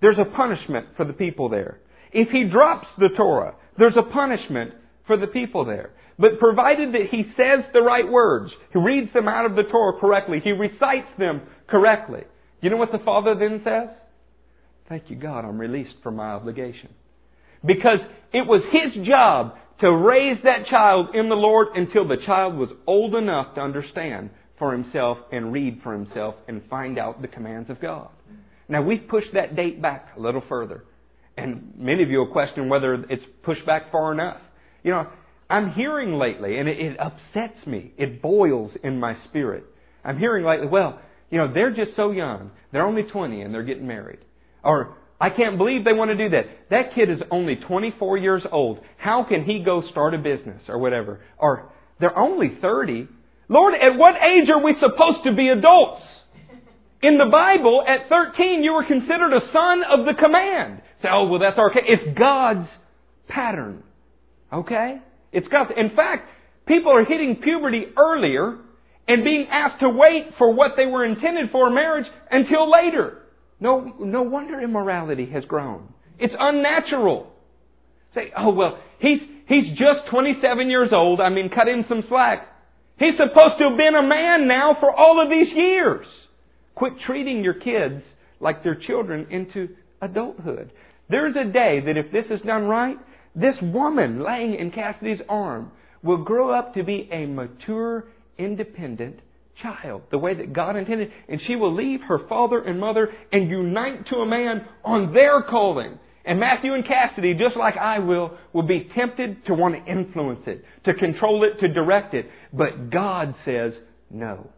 there's a punishment for the people there. If he drops the Torah, there's a punishment for the people there. But provided that he says the right words, he reads them out of the Torah correctly, he recites them correctly. You know what the father then says? Thank you, God, I'm released from my obligation. Because it was his job to raise that child in the Lord until the child was old enough to understand for himself and read for himself and find out the commands of God. Now we've pushed that date back a little further. And many of you will question whether it's pushed back far enough. You know, I'm hearing lately, and it, it upsets me. It boils in my spirit. I'm hearing lately, well, you know, they're just so young. They're only 20 and they're getting married. Or, I can't believe they want to do that. That kid is only 24 years old. How can he go start a business or whatever? Or, they're only 30. Lord, at what age are we supposed to be adults? In the Bible, at 13, you were considered a son of the command. Say, oh, well, that's okay. It's God's pattern. Okay? It's God's. In fact, people are hitting puberty earlier and being asked to wait for what they were intended for marriage until later. No, no wonder immorality has grown. It's unnatural. Say, oh well, he's, he's just 27 years old. I mean, cut him some slack. He's supposed to have been a man now for all of these years. Quit treating your kids like they're children into adulthood. There's a day that if this is done right, this woman laying in Cassidy's arm will grow up to be a mature, independent child, the way that God intended, and she will leave her father and mother and unite to a man on their calling. And Matthew and Cassidy, just like I will, will be tempted to want to influence it, to control it, to direct it. But God says no.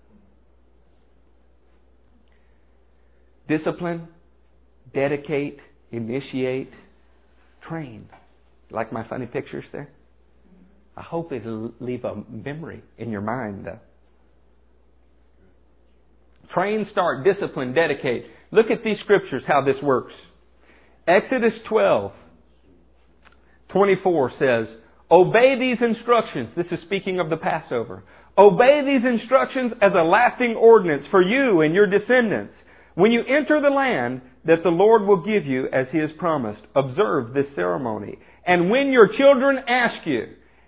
Discipline, dedicate, initiate, train. Like my funny pictures there? I hope it'll leave a memory in your mind. Though. Train, start, discipline, dedicate. Look at these scriptures, how this works. Exodus 12, 24 says, Obey these instructions. This is speaking of the Passover. Obey these instructions as a lasting ordinance for you and your descendants. When you enter the land that the Lord will give you as He has promised, observe this ceremony. And when your children ask you,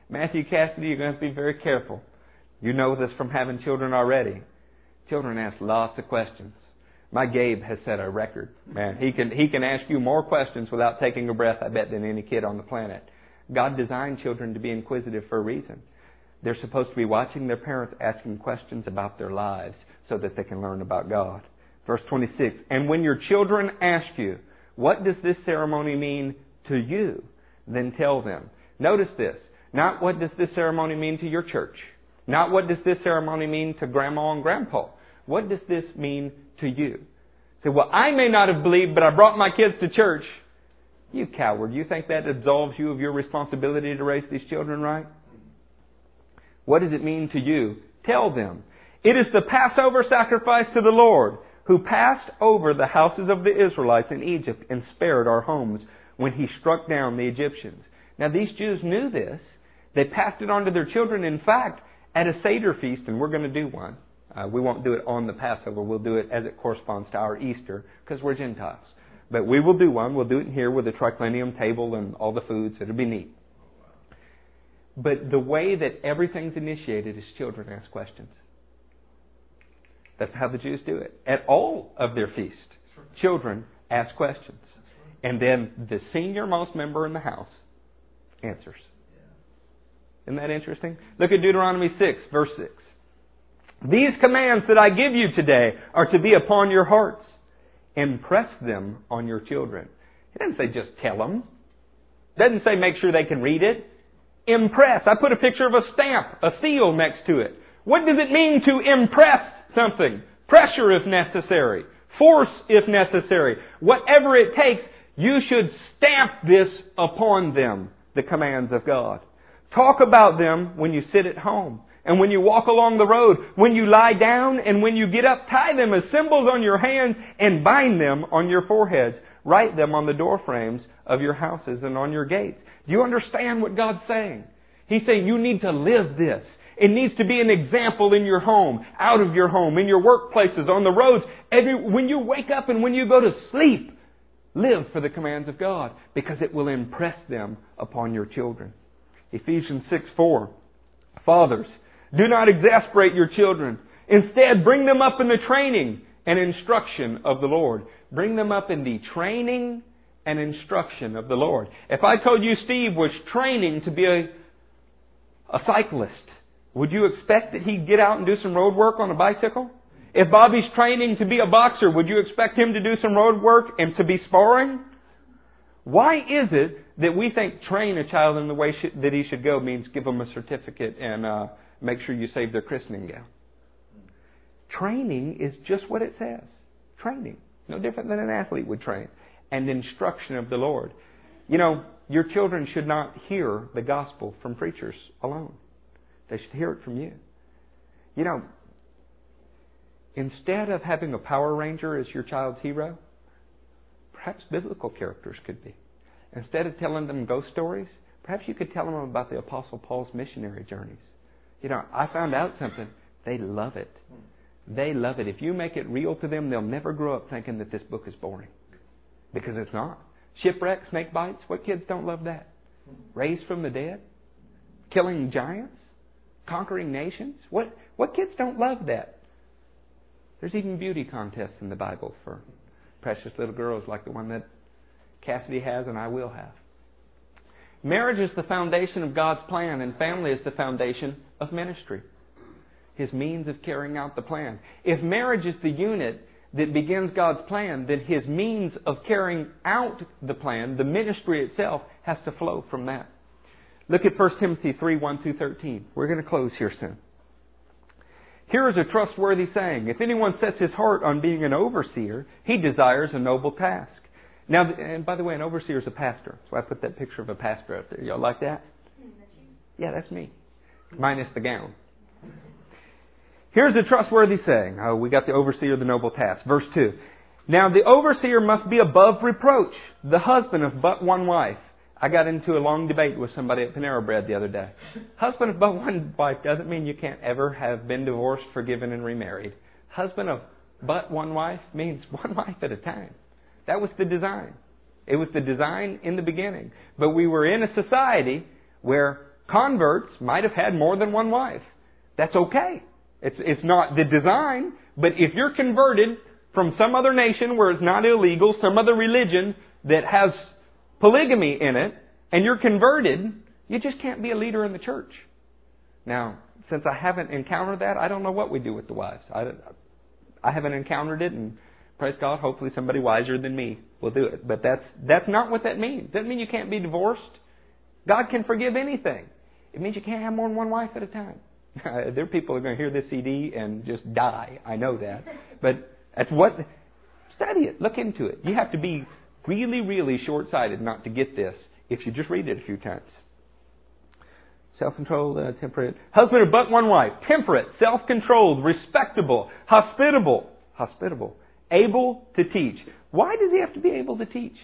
Matthew Cassidy, you're going to have to be very careful. You know this from having children already. Children ask lots of questions. My Gabe has set a record. Man, he can, he can ask you more questions without taking a breath, I bet, than any kid on the planet. God designed children to be inquisitive for a reason. They're supposed to be watching their parents asking questions about their lives so that they can learn about God. Verse 26, and when your children ask you, what does this ceremony mean to you? Then tell them. Notice this. Not what does this ceremony mean to your church. Not what does this ceremony mean to grandma and grandpa. What does this mean to you? Say, well, I may not have believed, but I brought my kids to church. You coward. You think that absolves you of your responsibility to raise these children right? What does it mean to you? Tell them. It is the Passover sacrifice to the Lord who passed over the houses of the Israelites in Egypt and spared our homes when he struck down the Egyptians. Now these Jews knew this. They passed it on to their children. In fact, at a Seder feast, and we're going to do one, uh, we won't do it on the Passover. We'll do it as it corresponds to our Easter because we're Gentiles. But we will do one. We'll do it here with a triclinium table and all the foods. It'll be neat. But the way that everything's initiated is children ask questions. That's how the Jews do it. At all of their feasts, children ask questions. And then the senior most member in the house answers. Isn't that interesting? Look at Deuteronomy 6, verse 6. These commands that I give you today are to be upon your hearts. Impress them on your children. It doesn't say just tell them. Doesn't say make sure they can read it. Impress. I put a picture of a stamp, a seal next to it. What does it mean to impress something? Pressure if necessary. Force if necessary. Whatever it takes, you should stamp this upon them, the commands of God. Talk about them when you sit at home. And when you walk along the road, when you lie down and when you get up, tie them as symbols on your hands and bind them on your foreheads. Write them on the door frames of your houses and on your gates. Do you understand what God's saying? He's saying you need to live this. It needs to be an example in your home, out of your home, in your workplaces, on the roads. Every, when you wake up and when you go to sleep, live for the commands of God because it will impress them upon your children. Ephesians 6 4. Fathers, do not exasperate your children. Instead, bring them up in the training and instruction of the Lord. Bring them up in the training and instruction of the Lord. If I told you Steve was training to be a, a cyclist, would you expect that he'd get out and do some road work on a bicycle? If Bobby's training to be a boxer, would you expect him to do some road work and to be sparring? Why is it that we think train a child in the way that he should go means give him a certificate and uh, make sure you save their christening gown? Training is just what it says. Training. No different than an athlete would train. And instruction of the Lord. You know, your children should not hear the gospel from preachers alone. They should hear it from you. You know, instead of having a Power Ranger as your child's hero, perhaps biblical characters could be. Instead of telling them ghost stories, perhaps you could tell them about the Apostle Paul's missionary journeys. You know, I found out something. They love it. They love it. If you make it real to them, they'll never grow up thinking that this book is boring. Because it's not. Shipwreck, snake bites, what kids don't love that? Raised from the dead? Killing giants? Conquering nations? What, what kids don't love that? There's even beauty contests in the Bible for precious little girls like the one that Cassidy has and I will have. Marriage is the foundation of God's plan, and family is the foundation of ministry. His means of carrying out the plan. If marriage is the unit that begins God's plan, then His means of carrying out the plan, the ministry itself, has to flow from that. Look at 1 Timothy 3 1 through 13. We're going to close here soon. Here is a trustworthy saying If anyone sets his heart on being an overseer, he desires a noble task. Now, and by the way, an overseer is a pastor. So I put that picture of a pastor up there. Y'all like that? Mm-hmm. Yeah, that's me. Minus the gown. Here's a trustworthy saying. Oh, we got the overseer, of the noble task. Verse 2. Now the overseer must be above reproach, the husband of but one wife. I got into a long debate with somebody at Panera Bread the other day. Husband of but one wife doesn't mean you can't ever have been divorced, forgiven, and remarried. Husband of but one wife means one wife at a time. That was the design. It was the design in the beginning. But we were in a society where converts might have had more than one wife. That's okay. It's, it's not the design, but if you're converted from some other nation where it's not illegal, some other religion that has polygamy in it, and you're converted, you just can't be a leader in the church. Now, since I haven't encountered that, I don't know what we do with the wives. I, I haven't encountered it, and Praise God. Hopefully somebody wiser than me will do it. But that's, that's not what that means. Doesn't mean you can't be divorced. God can forgive anything. It means you can't have more than one wife at a time. there are people who are going to hear this CD and just die. I know that. But that's what, study it. Look into it. You have to be really, really short-sighted not to get this if you just read it a few times. Self-controlled, uh, temperate. Husband of but one wife. Temperate, self-controlled, respectable, hospitable. Hospitable able to teach. Why does he have to be able to teach?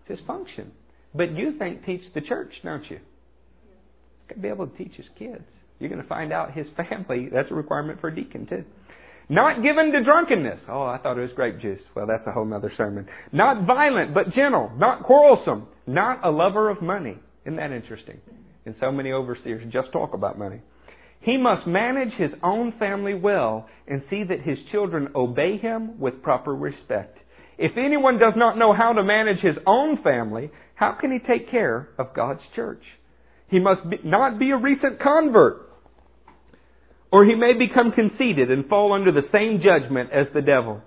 It's his function. But you think teach the church, don't you? He's got to be able to teach his kids. You're going to find out his family, that's a requirement for a deacon too. Not given to drunkenness. Oh, I thought it was grape juice. Well, that's a whole other sermon. Not violent, but gentle. Not quarrelsome. Not a lover of money. Isn't that interesting? And so many overseers just talk about money. He must manage his own family well and see that his children obey him with proper respect. If anyone does not know how to manage his own family, how can he take care of God's church? He must be, not be a recent convert, or he may become conceited and fall under the same judgment as the devil.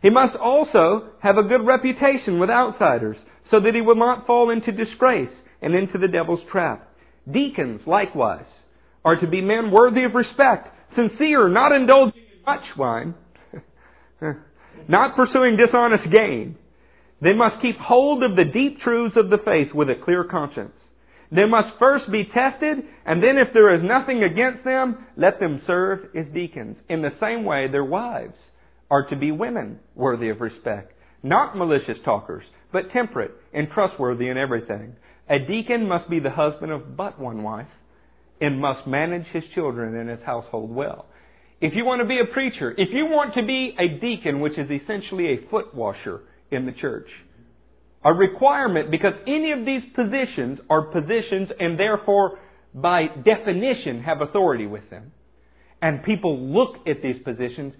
He must also have a good reputation with outsiders, so that he will not fall into disgrace and into the devil's trap. Deacons, likewise, are to be men worthy of respect, sincere, not indulging in much wine, not pursuing dishonest gain. They must keep hold of the deep truths of the faith with a clear conscience. They must first be tested, and then if there is nothing against them, let them serve as deacons. In the same way, their wives are to be women worthy of respect, not malicious talkers, but temperate and trustworthy in everything. A deacon must be the husband of but one wife, and must manage his children and his household well. If you want to be a preacher, if you want to be a deacon, which is essentially a foot washer in the church, a requirement because any of these positions are positions and therefore by definition have authority with them. And people look at these positions,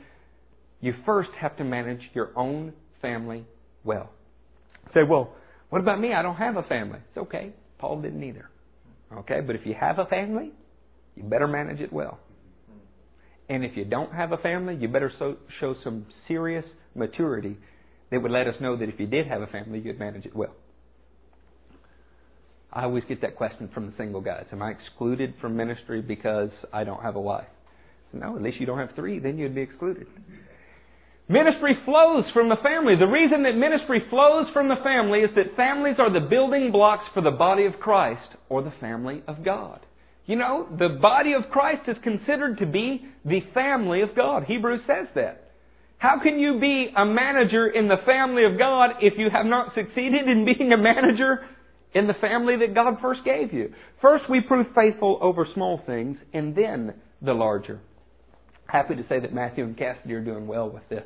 you first have to manage your own family well. Say, well, what about me? I don't have a family. It's okay. Paul didn't either. Okay, but if you have a family, you better manage it well. And if you don't have a family, you better so, show some serious maturity that would let us know that if you did have a family, you'd manage it well. I always get that question from the single guys. Am I excluded from ministry because I don't have a wife? So no, at least you don't have three, then you'd be excluded. Ministry flows from the family. The reason that ministry flows from the family is that families are the building blocks for the body of Christ or the family of God. You know, the body of Christ is considered to be the family of God. Hebrews says that. How can you be a manager in the family of God if you have not succeeded in being a manager in the family that God first gave you? First, we prove faithful over small things and then the larger. Happy to say that Matthew and Cassidy are doing well with this.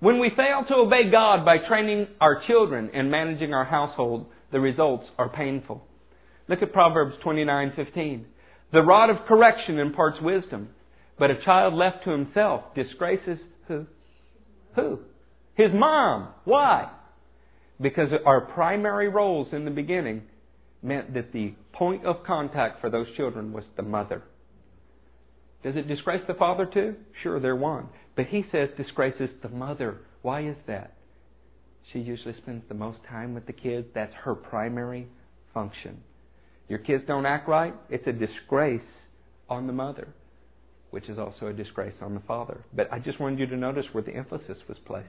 When we fail to obey God by training our children and managing our household, the results are painful. Look at Proverbs 29:15. The rod of correction imparts wisdom, but a child left to himself disgraces who? Who? His mom. Why? Because our primary roles in the beginning meant that the point of contact for those children was the mother. Does it disgrace the father too? Sure, they're one. But he says disgraces the mother. Why is that? She usually spends the most time with the kids. That's her primary function. Your kids don't act right, it's a disgrace on the mother, which is also a disgrace on the father. But I just wanted you to notice where the emphasis was placed.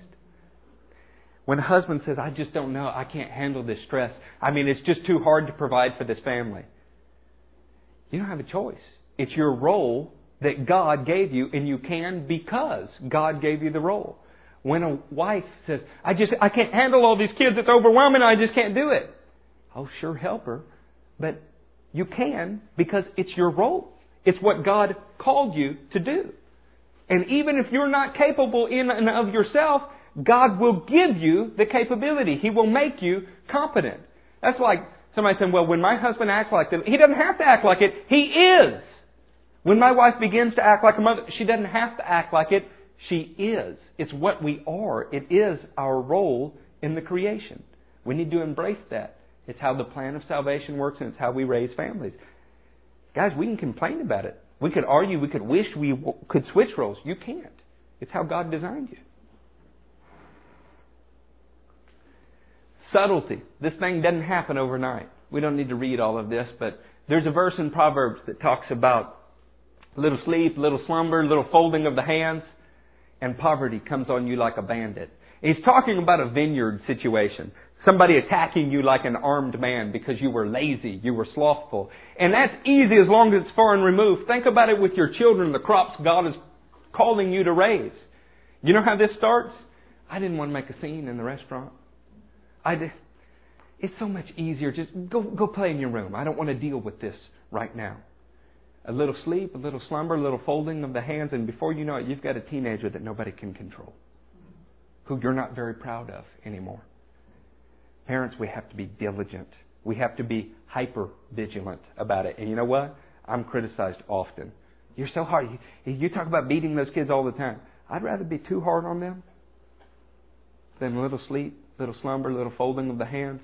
When a husband says, I just don't know, I can't handle this stress, I mean, it's just too hard to provide for this family. You don't have a choice. It's your role that God gave you, and you can because God gave you the role. When a wife says, I just, I can't handle all these kids, it's overwhelming, I just can't do it. Oh, sure, help her. But you can because it's your role. It's what God called you to do. And even if you're not capable in and of yourself, God will give you the capability. He will make you competent. That's like somebody saying, well, when my husband acts like this, he doesn't have to act like it. He is. When my wife begins to act like a mother, she doesn't have to act like it. She is. It's what we are. It is our role in the creation. We need to embrace that. It's how the plan of salvation works and it's how we raise families. Guys, we can complain about it. We could argue, we could wish we could switch roles. You can't. It's how God designed you. Subtlety. This thing doesn't happen overnight. We don't need to read all of this, but there's a verse in Proverbs that talks about little sleep, little slumber, little folding of the hands, and poverty comes on you like a bandit. He's talking about a vineyard situation. Somebody attacking you like an armed man because you were lazy, you were slothful. And that's easy as long as it's far and removed. Think about it with your children, the crops God is calling you to raise. You know how this starts? I didn't want to make a scene in the restaurant. I did. It's so much easier. Just go, go play in your room. I don't want to deal with this right now a little sleep, a little slumber, a little folding of the hands, and before you know it, you've got a teenager that nobody can control, who you're not very proud of anymore. Parents, we have to be diligent. We have to be hyper vigilant about it. And you know what? I'm criticized often. You're so hard. You, you talk about beating those kids all the time. I'd rather be too hard on them than little sleep, little slumber, little folding of the hands,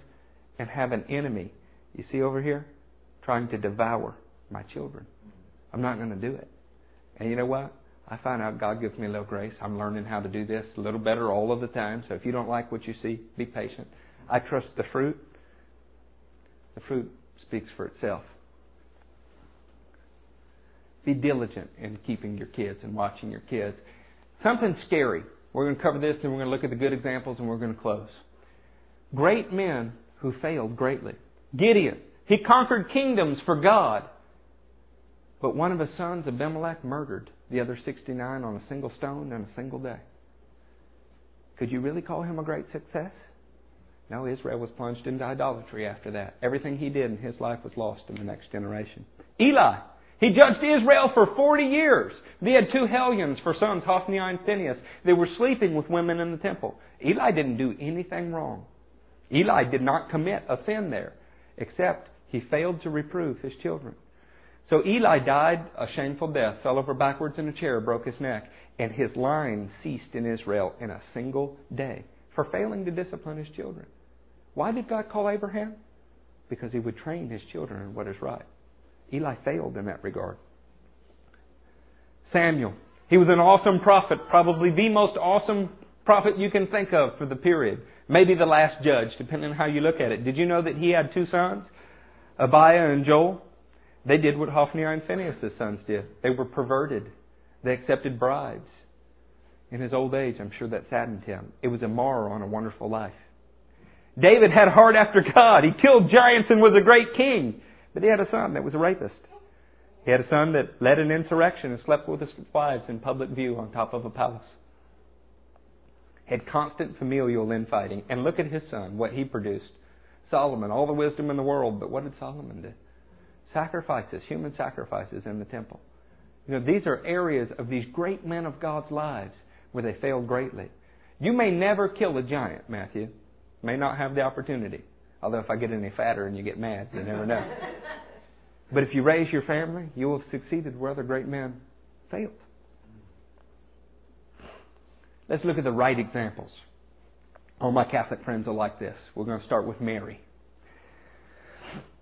and have an enemy, you see over here, trying to devour my children. I'm not going to do it. And you know what? I find out God gives me a little grace. I'm learning how to do this a little better all of the time. So if you don't like what you see, be patient. I trust the fruit. The fruit speaks for itself. Be diligent in keeping your kids and watching your kids. Something scary. We're going to cover this and we're going to look at the good examples and we're going to close. Great men who failed greatly. Gideon, he conquered kingdoms for God. But one of his sons, Abimelech, murdered the other 69 on a single stone in a single day. Could you really call him a great success? No, Israel was plunged into idolatry after that. Everything he did in his life was lost in the next generation. Eli, He judged Israel for 40 years. They had two hellions for sons, Hophni and Phinehas. They were sleeping with women in the temple. Eli didn't do anything wrong. Eli did not commit a sin there, except he failed to reprove his children. So Eli died a shameful death, fell over backwards in a chair, broke his neck, and his line ceased in Israel in a single day for failing to discipline his children. Why did God call Abraham? Because he would train his children in what is right. Eli failed in that regard. Samuel. He was an awesome prophet, probably the most awesome prophet you can think of for the period. Maybe the last judge, depending on how you look at it. Did you know that he had two sons? Abiah and Joel? They did what Hophni and Phinehas' sons did. They were perverted. They accepted bribes. In his old age, I'm sure that saddened him. It was a mar on a wonderful life. David had a heart after God. He killed giants and was a great king. But he had a son that was a rapist. He had a son that led an insurrection and slept with his wives in public view on top of a palace. Had constant familial infighting. And look at his son, what he produced. Solomon, all the wisdom in the world, but what did Solomon do? Sacrifices, human sacrifices in the temple. You know, these are areas of these great men of God's lives where they failed greatly. You may never kill a giant, Matthew. May not have the opportunity. Although if I get any fatter and you get mad, you never know. but if you raise your family, you will have succeeded where other great men failed. Let's look at the right examples. All my Catholic friends are like this. We're going to start with Mary.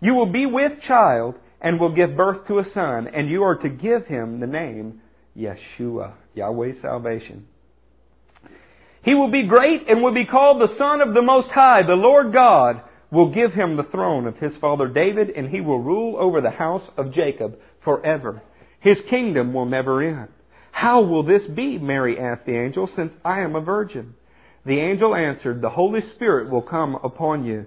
You will be with child and will give birth to a son, and you are to give him the name Yeshua, Yahweh's salvation. He will be great and will be called the Son of the Most High. The Lord God will give him the throne of his father David, and he will rule over the house of Jacob forever. His kingdom will never end. How will this be? Mary asked the angel, since I am a virgin. The angel answered, The Holy Spirit will come upon you,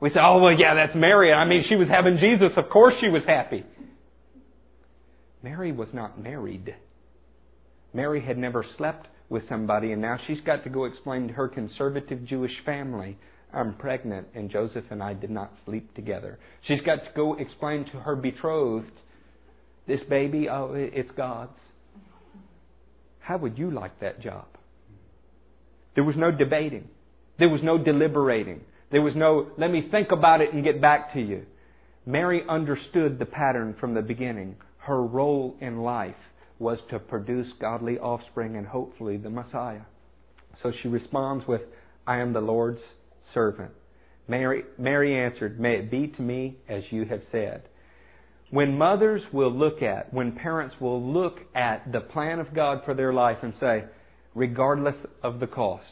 We say, oh, well, yeah, that's Mary. I mean, she was having Jesus. Of course she was happy. Mary was not married. Mary had never slept with somebody, and now she's got to go explain to her conservative Jewish family, I'm pregnant, and Joseph and I did not sleep together. She's got to go explain to her betrothed, this baby, oh, it's God's. How would you like that job? There was no debating. There was no deliberating. There was no, let me think about it and get back to you. Mary understood the pattern from the beginning her role in life was to produce godly offspring and hopefully the Messiah. So she responds with, I am the Lord's servant. Mary, Mary answered, May it be to me as you have said. When mothers will look at, when parents will look at the plan of God for their life and say, regardless of the cost,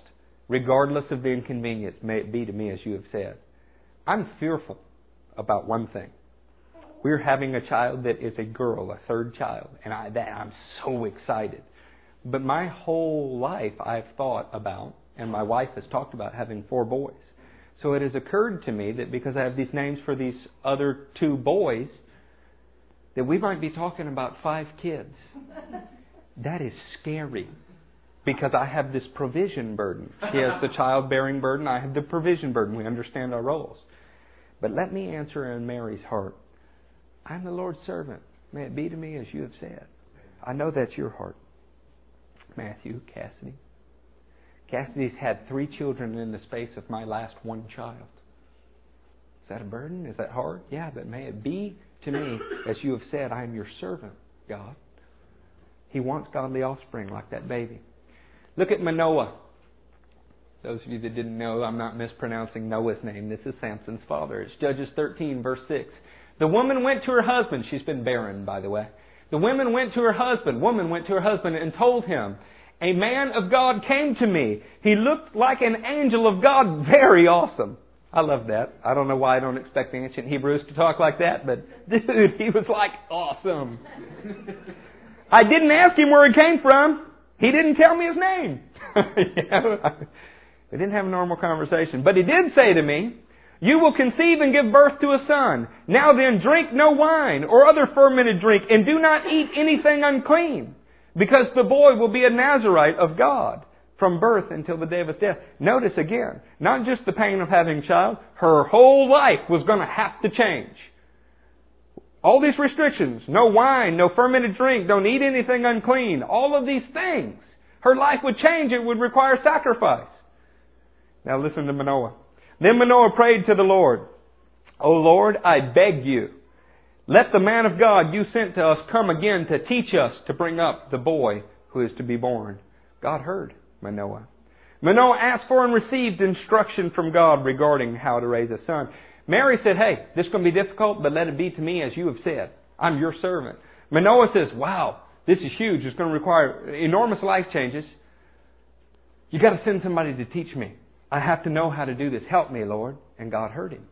regardless of the inconvenience, may it be to me as you have said. I'm fearful about one thing. We're having a child that is a girl, a third child, and I, that, I'm so excited. But my whole life I've thought about, and my wife has talked about having four boys. So it has occurred to me that because I have these names for these other two boys, that we might be talking about five kids. That is scary because I have this provision burden. She has the childbearing burden, I have the provision burden. We understand our roles. But let me answer in Mary's heart. I'm the Lord's servant. May it be to me as you have said. I know that's your heart. Matthew, Cassidy. Cassidy's had three children in the space of my last one child. Is that a burden? Is that hard? Yeah, but may it be to me as you have said, I am your servant, God. He wants godly offspring like that baby. Look at Manoah. Those of you that didn't know, I'm not mispronouncing Noah's name. This is Samson's father. It's Judges 13, verse 6. The woman went to her husband. She's been barren, by the way. The woman went to her husband. Woman went to her husband and told him, A man of God came to me. He looked like an angel of God. Very awesome. I love that. I don't know why I don't expect the ancient Hebrews to talk like that, but dude, he was like awesome. I didn't ask him where he came from. He didn't tell me his name. we didn't have a normal conversation. But he did say to me, you will conceive and give birth to a son. Now then, drink no wine or other fermented drink, and do not eat anything unclean, because the boy will be a Nazarite of God from birth until the day of his death. Notice again, not just the pain of having a child, her whole life was going to have to change. All these restrictions, no wine, no fermented drink, don't eat anything unclean, all of these things. Her life would change, it would require sacrifice. Now listen to Manoah. Then Manoah prayed to the Lord, O Lord, I beg you, let the man of God you sent to us come again to teach us to bring up the boy who is to be born. God heard Manoah. Manoah asked for and received instruction from God regarding how to raise a son. Mary said, Hey, this is going to be difficult, but let it be to me as you have said. I'm your servant. Manoah says, Wow, this is huge. It's going to require enormous life changes. You got to send somebody to teach me. I have to know how to do this. Help me, Lord. And God heard him.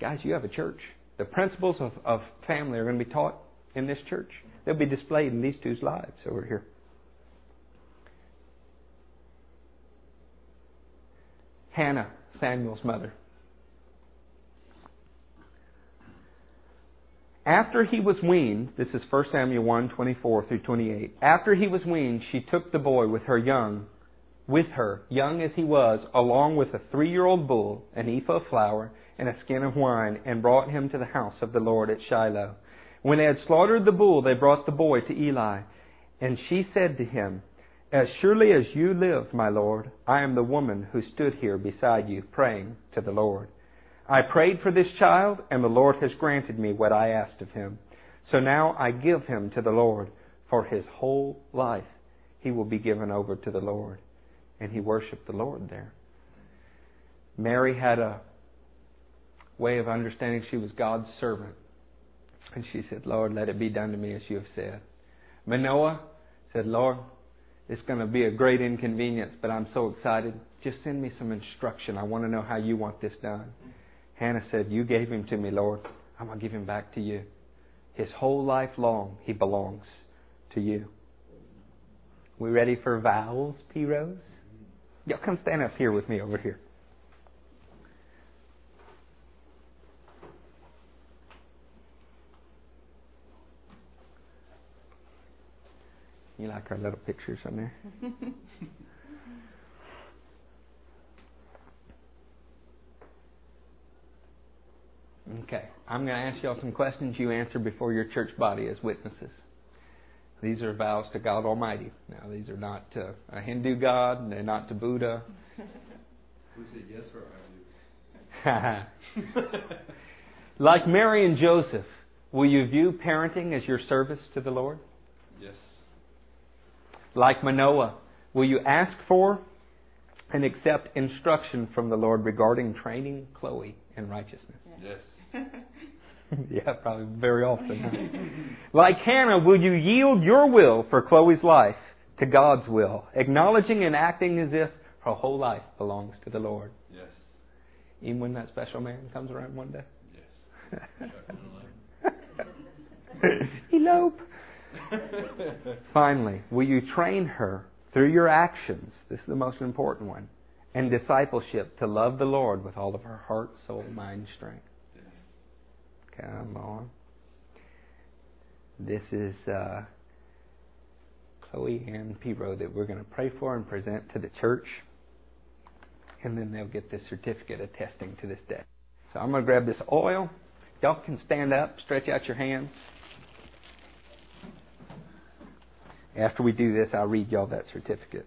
Guys, you have a church. The principles of, of family are going to be taught in this church. They'll be displayed in these two's lives over here. Hannah, Samuel's mother. After he was weaned, this is 1 Samuel 1 24 through 28. After he was weaned, she took the boy with her young with her, young as he was, along with a three year old bull, an ephah of flour, and a skin of wine, and brought him to the house of the Lord at Shiloh. When they had slaughtered the bull, they brought the boy to Eli. And she said to him, As surely as you live, my Lord, I am the woman who stood here beside you, praying to the Lord. I prayed for this child, and the Lord has granted me what I asked of him. So now I give him to the Lord. For his whole life he will be given over to the Lord and he worshiped the Lord there. Mary had a way of understanding she was God's servant. And she said, Lord, let it be done to me as you have said. Manoah said, Lord, it's going to be a great inconvenience, but I'm so excited. Just send me some instruction. I want to know how you want this done. Hannah said, You gave him to me, Lord. I'm going to give him back to you. His whole life long, he belongs to you. We ready for vows, Piros? Y'all come stand up here with me over here. You like our little pictures on there? okay. I'm going to ask y'all some questions you answer before your church body as witnesses. These are vows to God Almighty. Now, these are not to a Hindu god, they're not to Buddha. Who said yes or I do? like Mary and Joseph, will you view parenting as your service to the Lord? Yes. Like Manoah, will you ask for and accept instruction from the Lord regarding training Chloe in righteousness? Yes. yeah, probably very often. like Hannah, will you yield your will for Chloe's life to God's will, acknowledging and acting as if her whole life belongs to the Lord? Yes. Even when that special man comes around one day? Yes. Elope. Finally, will you train her through your actions? This is the most important one. And discipleship to love the Lord with all of her heart, soul, mind, strength. Come on. This is uh, Chloe and Piro that we're going to pray for and present to the church. And then they'll get this certificate attesting to this day. So I'm going to grab this oil. Y'all can stand up, stretch out your hands. After we do this, I'll read y'all that certificate.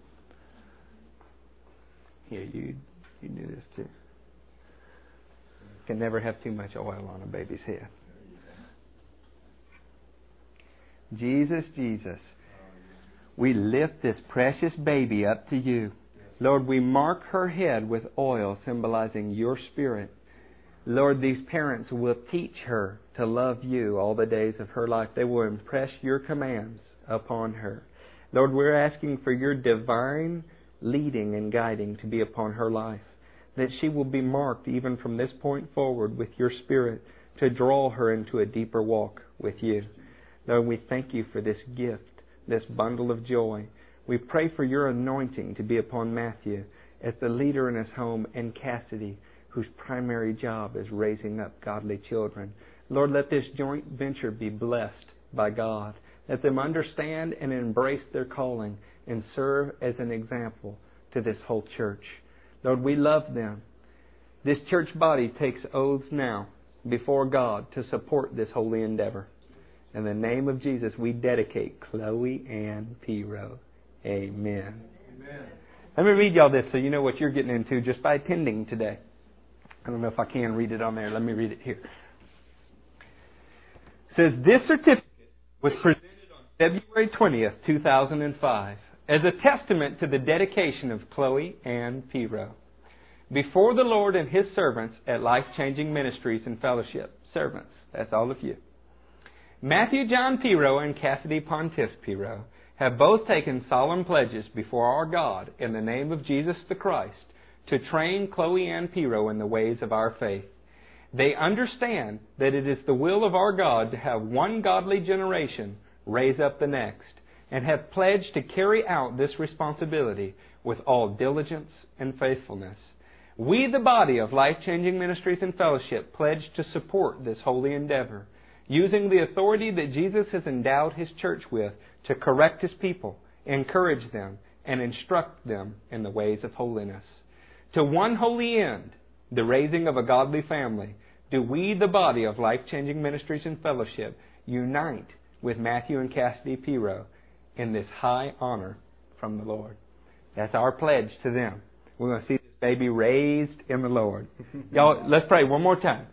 Here, you you do this too. Can never have too much oil on a baby's head. Jesus, Jesus, we lift this precious baby up to you. Lord, we mark her head with oil, symbolizing your spirit. Lord, these parents will teach her to love you all the days of her life. They will impress your commands upon her. Lord, we're asking for your divine leading and guiding to be upon her life, that she will be marked even from this point forward with your Spirit to draw her into a deeper walk with you. Lord, we thank you for this gift, this bundle of joy. We pray for your anointing to be upon Matthew as the leader in his home and Cassidy, whose primary job is raising up godly children. Lord, let this joint venture be blessed by God. Let them understand and embrace their calling and serve as an example to this whole church. Lord, we love them. This church body takes oaths now before God to support this holy endeavor. In the name of Jesus, we dedicate Chloe and Piro. Amen. Amen. Let me read y'all this so you know what you're getting into just by attending today. I don't know if I can read it on there. Let me read it here. It says this certificate was presented on February 20th, 2005 as a testament to the dedication of Chloe Ann Piro before the Lord and His servants at Life Changing Ministries and Fellowship. Servants, that's all of you. Matthew John Piro and Cassidy Pontiff Piro have both taken solemn pledges before our God in the name of Jesus the Christ to train Chloe Ann Piro in the ways of our faith. They understand that it is the will of our God to have one godly generation raise up the next and have pledged to carry out this responsibility with all diligence and faithfulness. We, the body of Life Changing Ministries and Fellowship, pledge to support this holy endeavor, using the authority that Jesus has endowed His church with to correct His people, encourage them, and instruct them in the ways of holiness. To one holy end, the raising of a godly family, do we, the body of Life Changing Ministries and Fellowship, unite with Matthew and Cassidy Piro in this high honor from the Lord. That's our pledge to them. We're going to see this baby raised in the Lord. Y'all, let's pray one more time.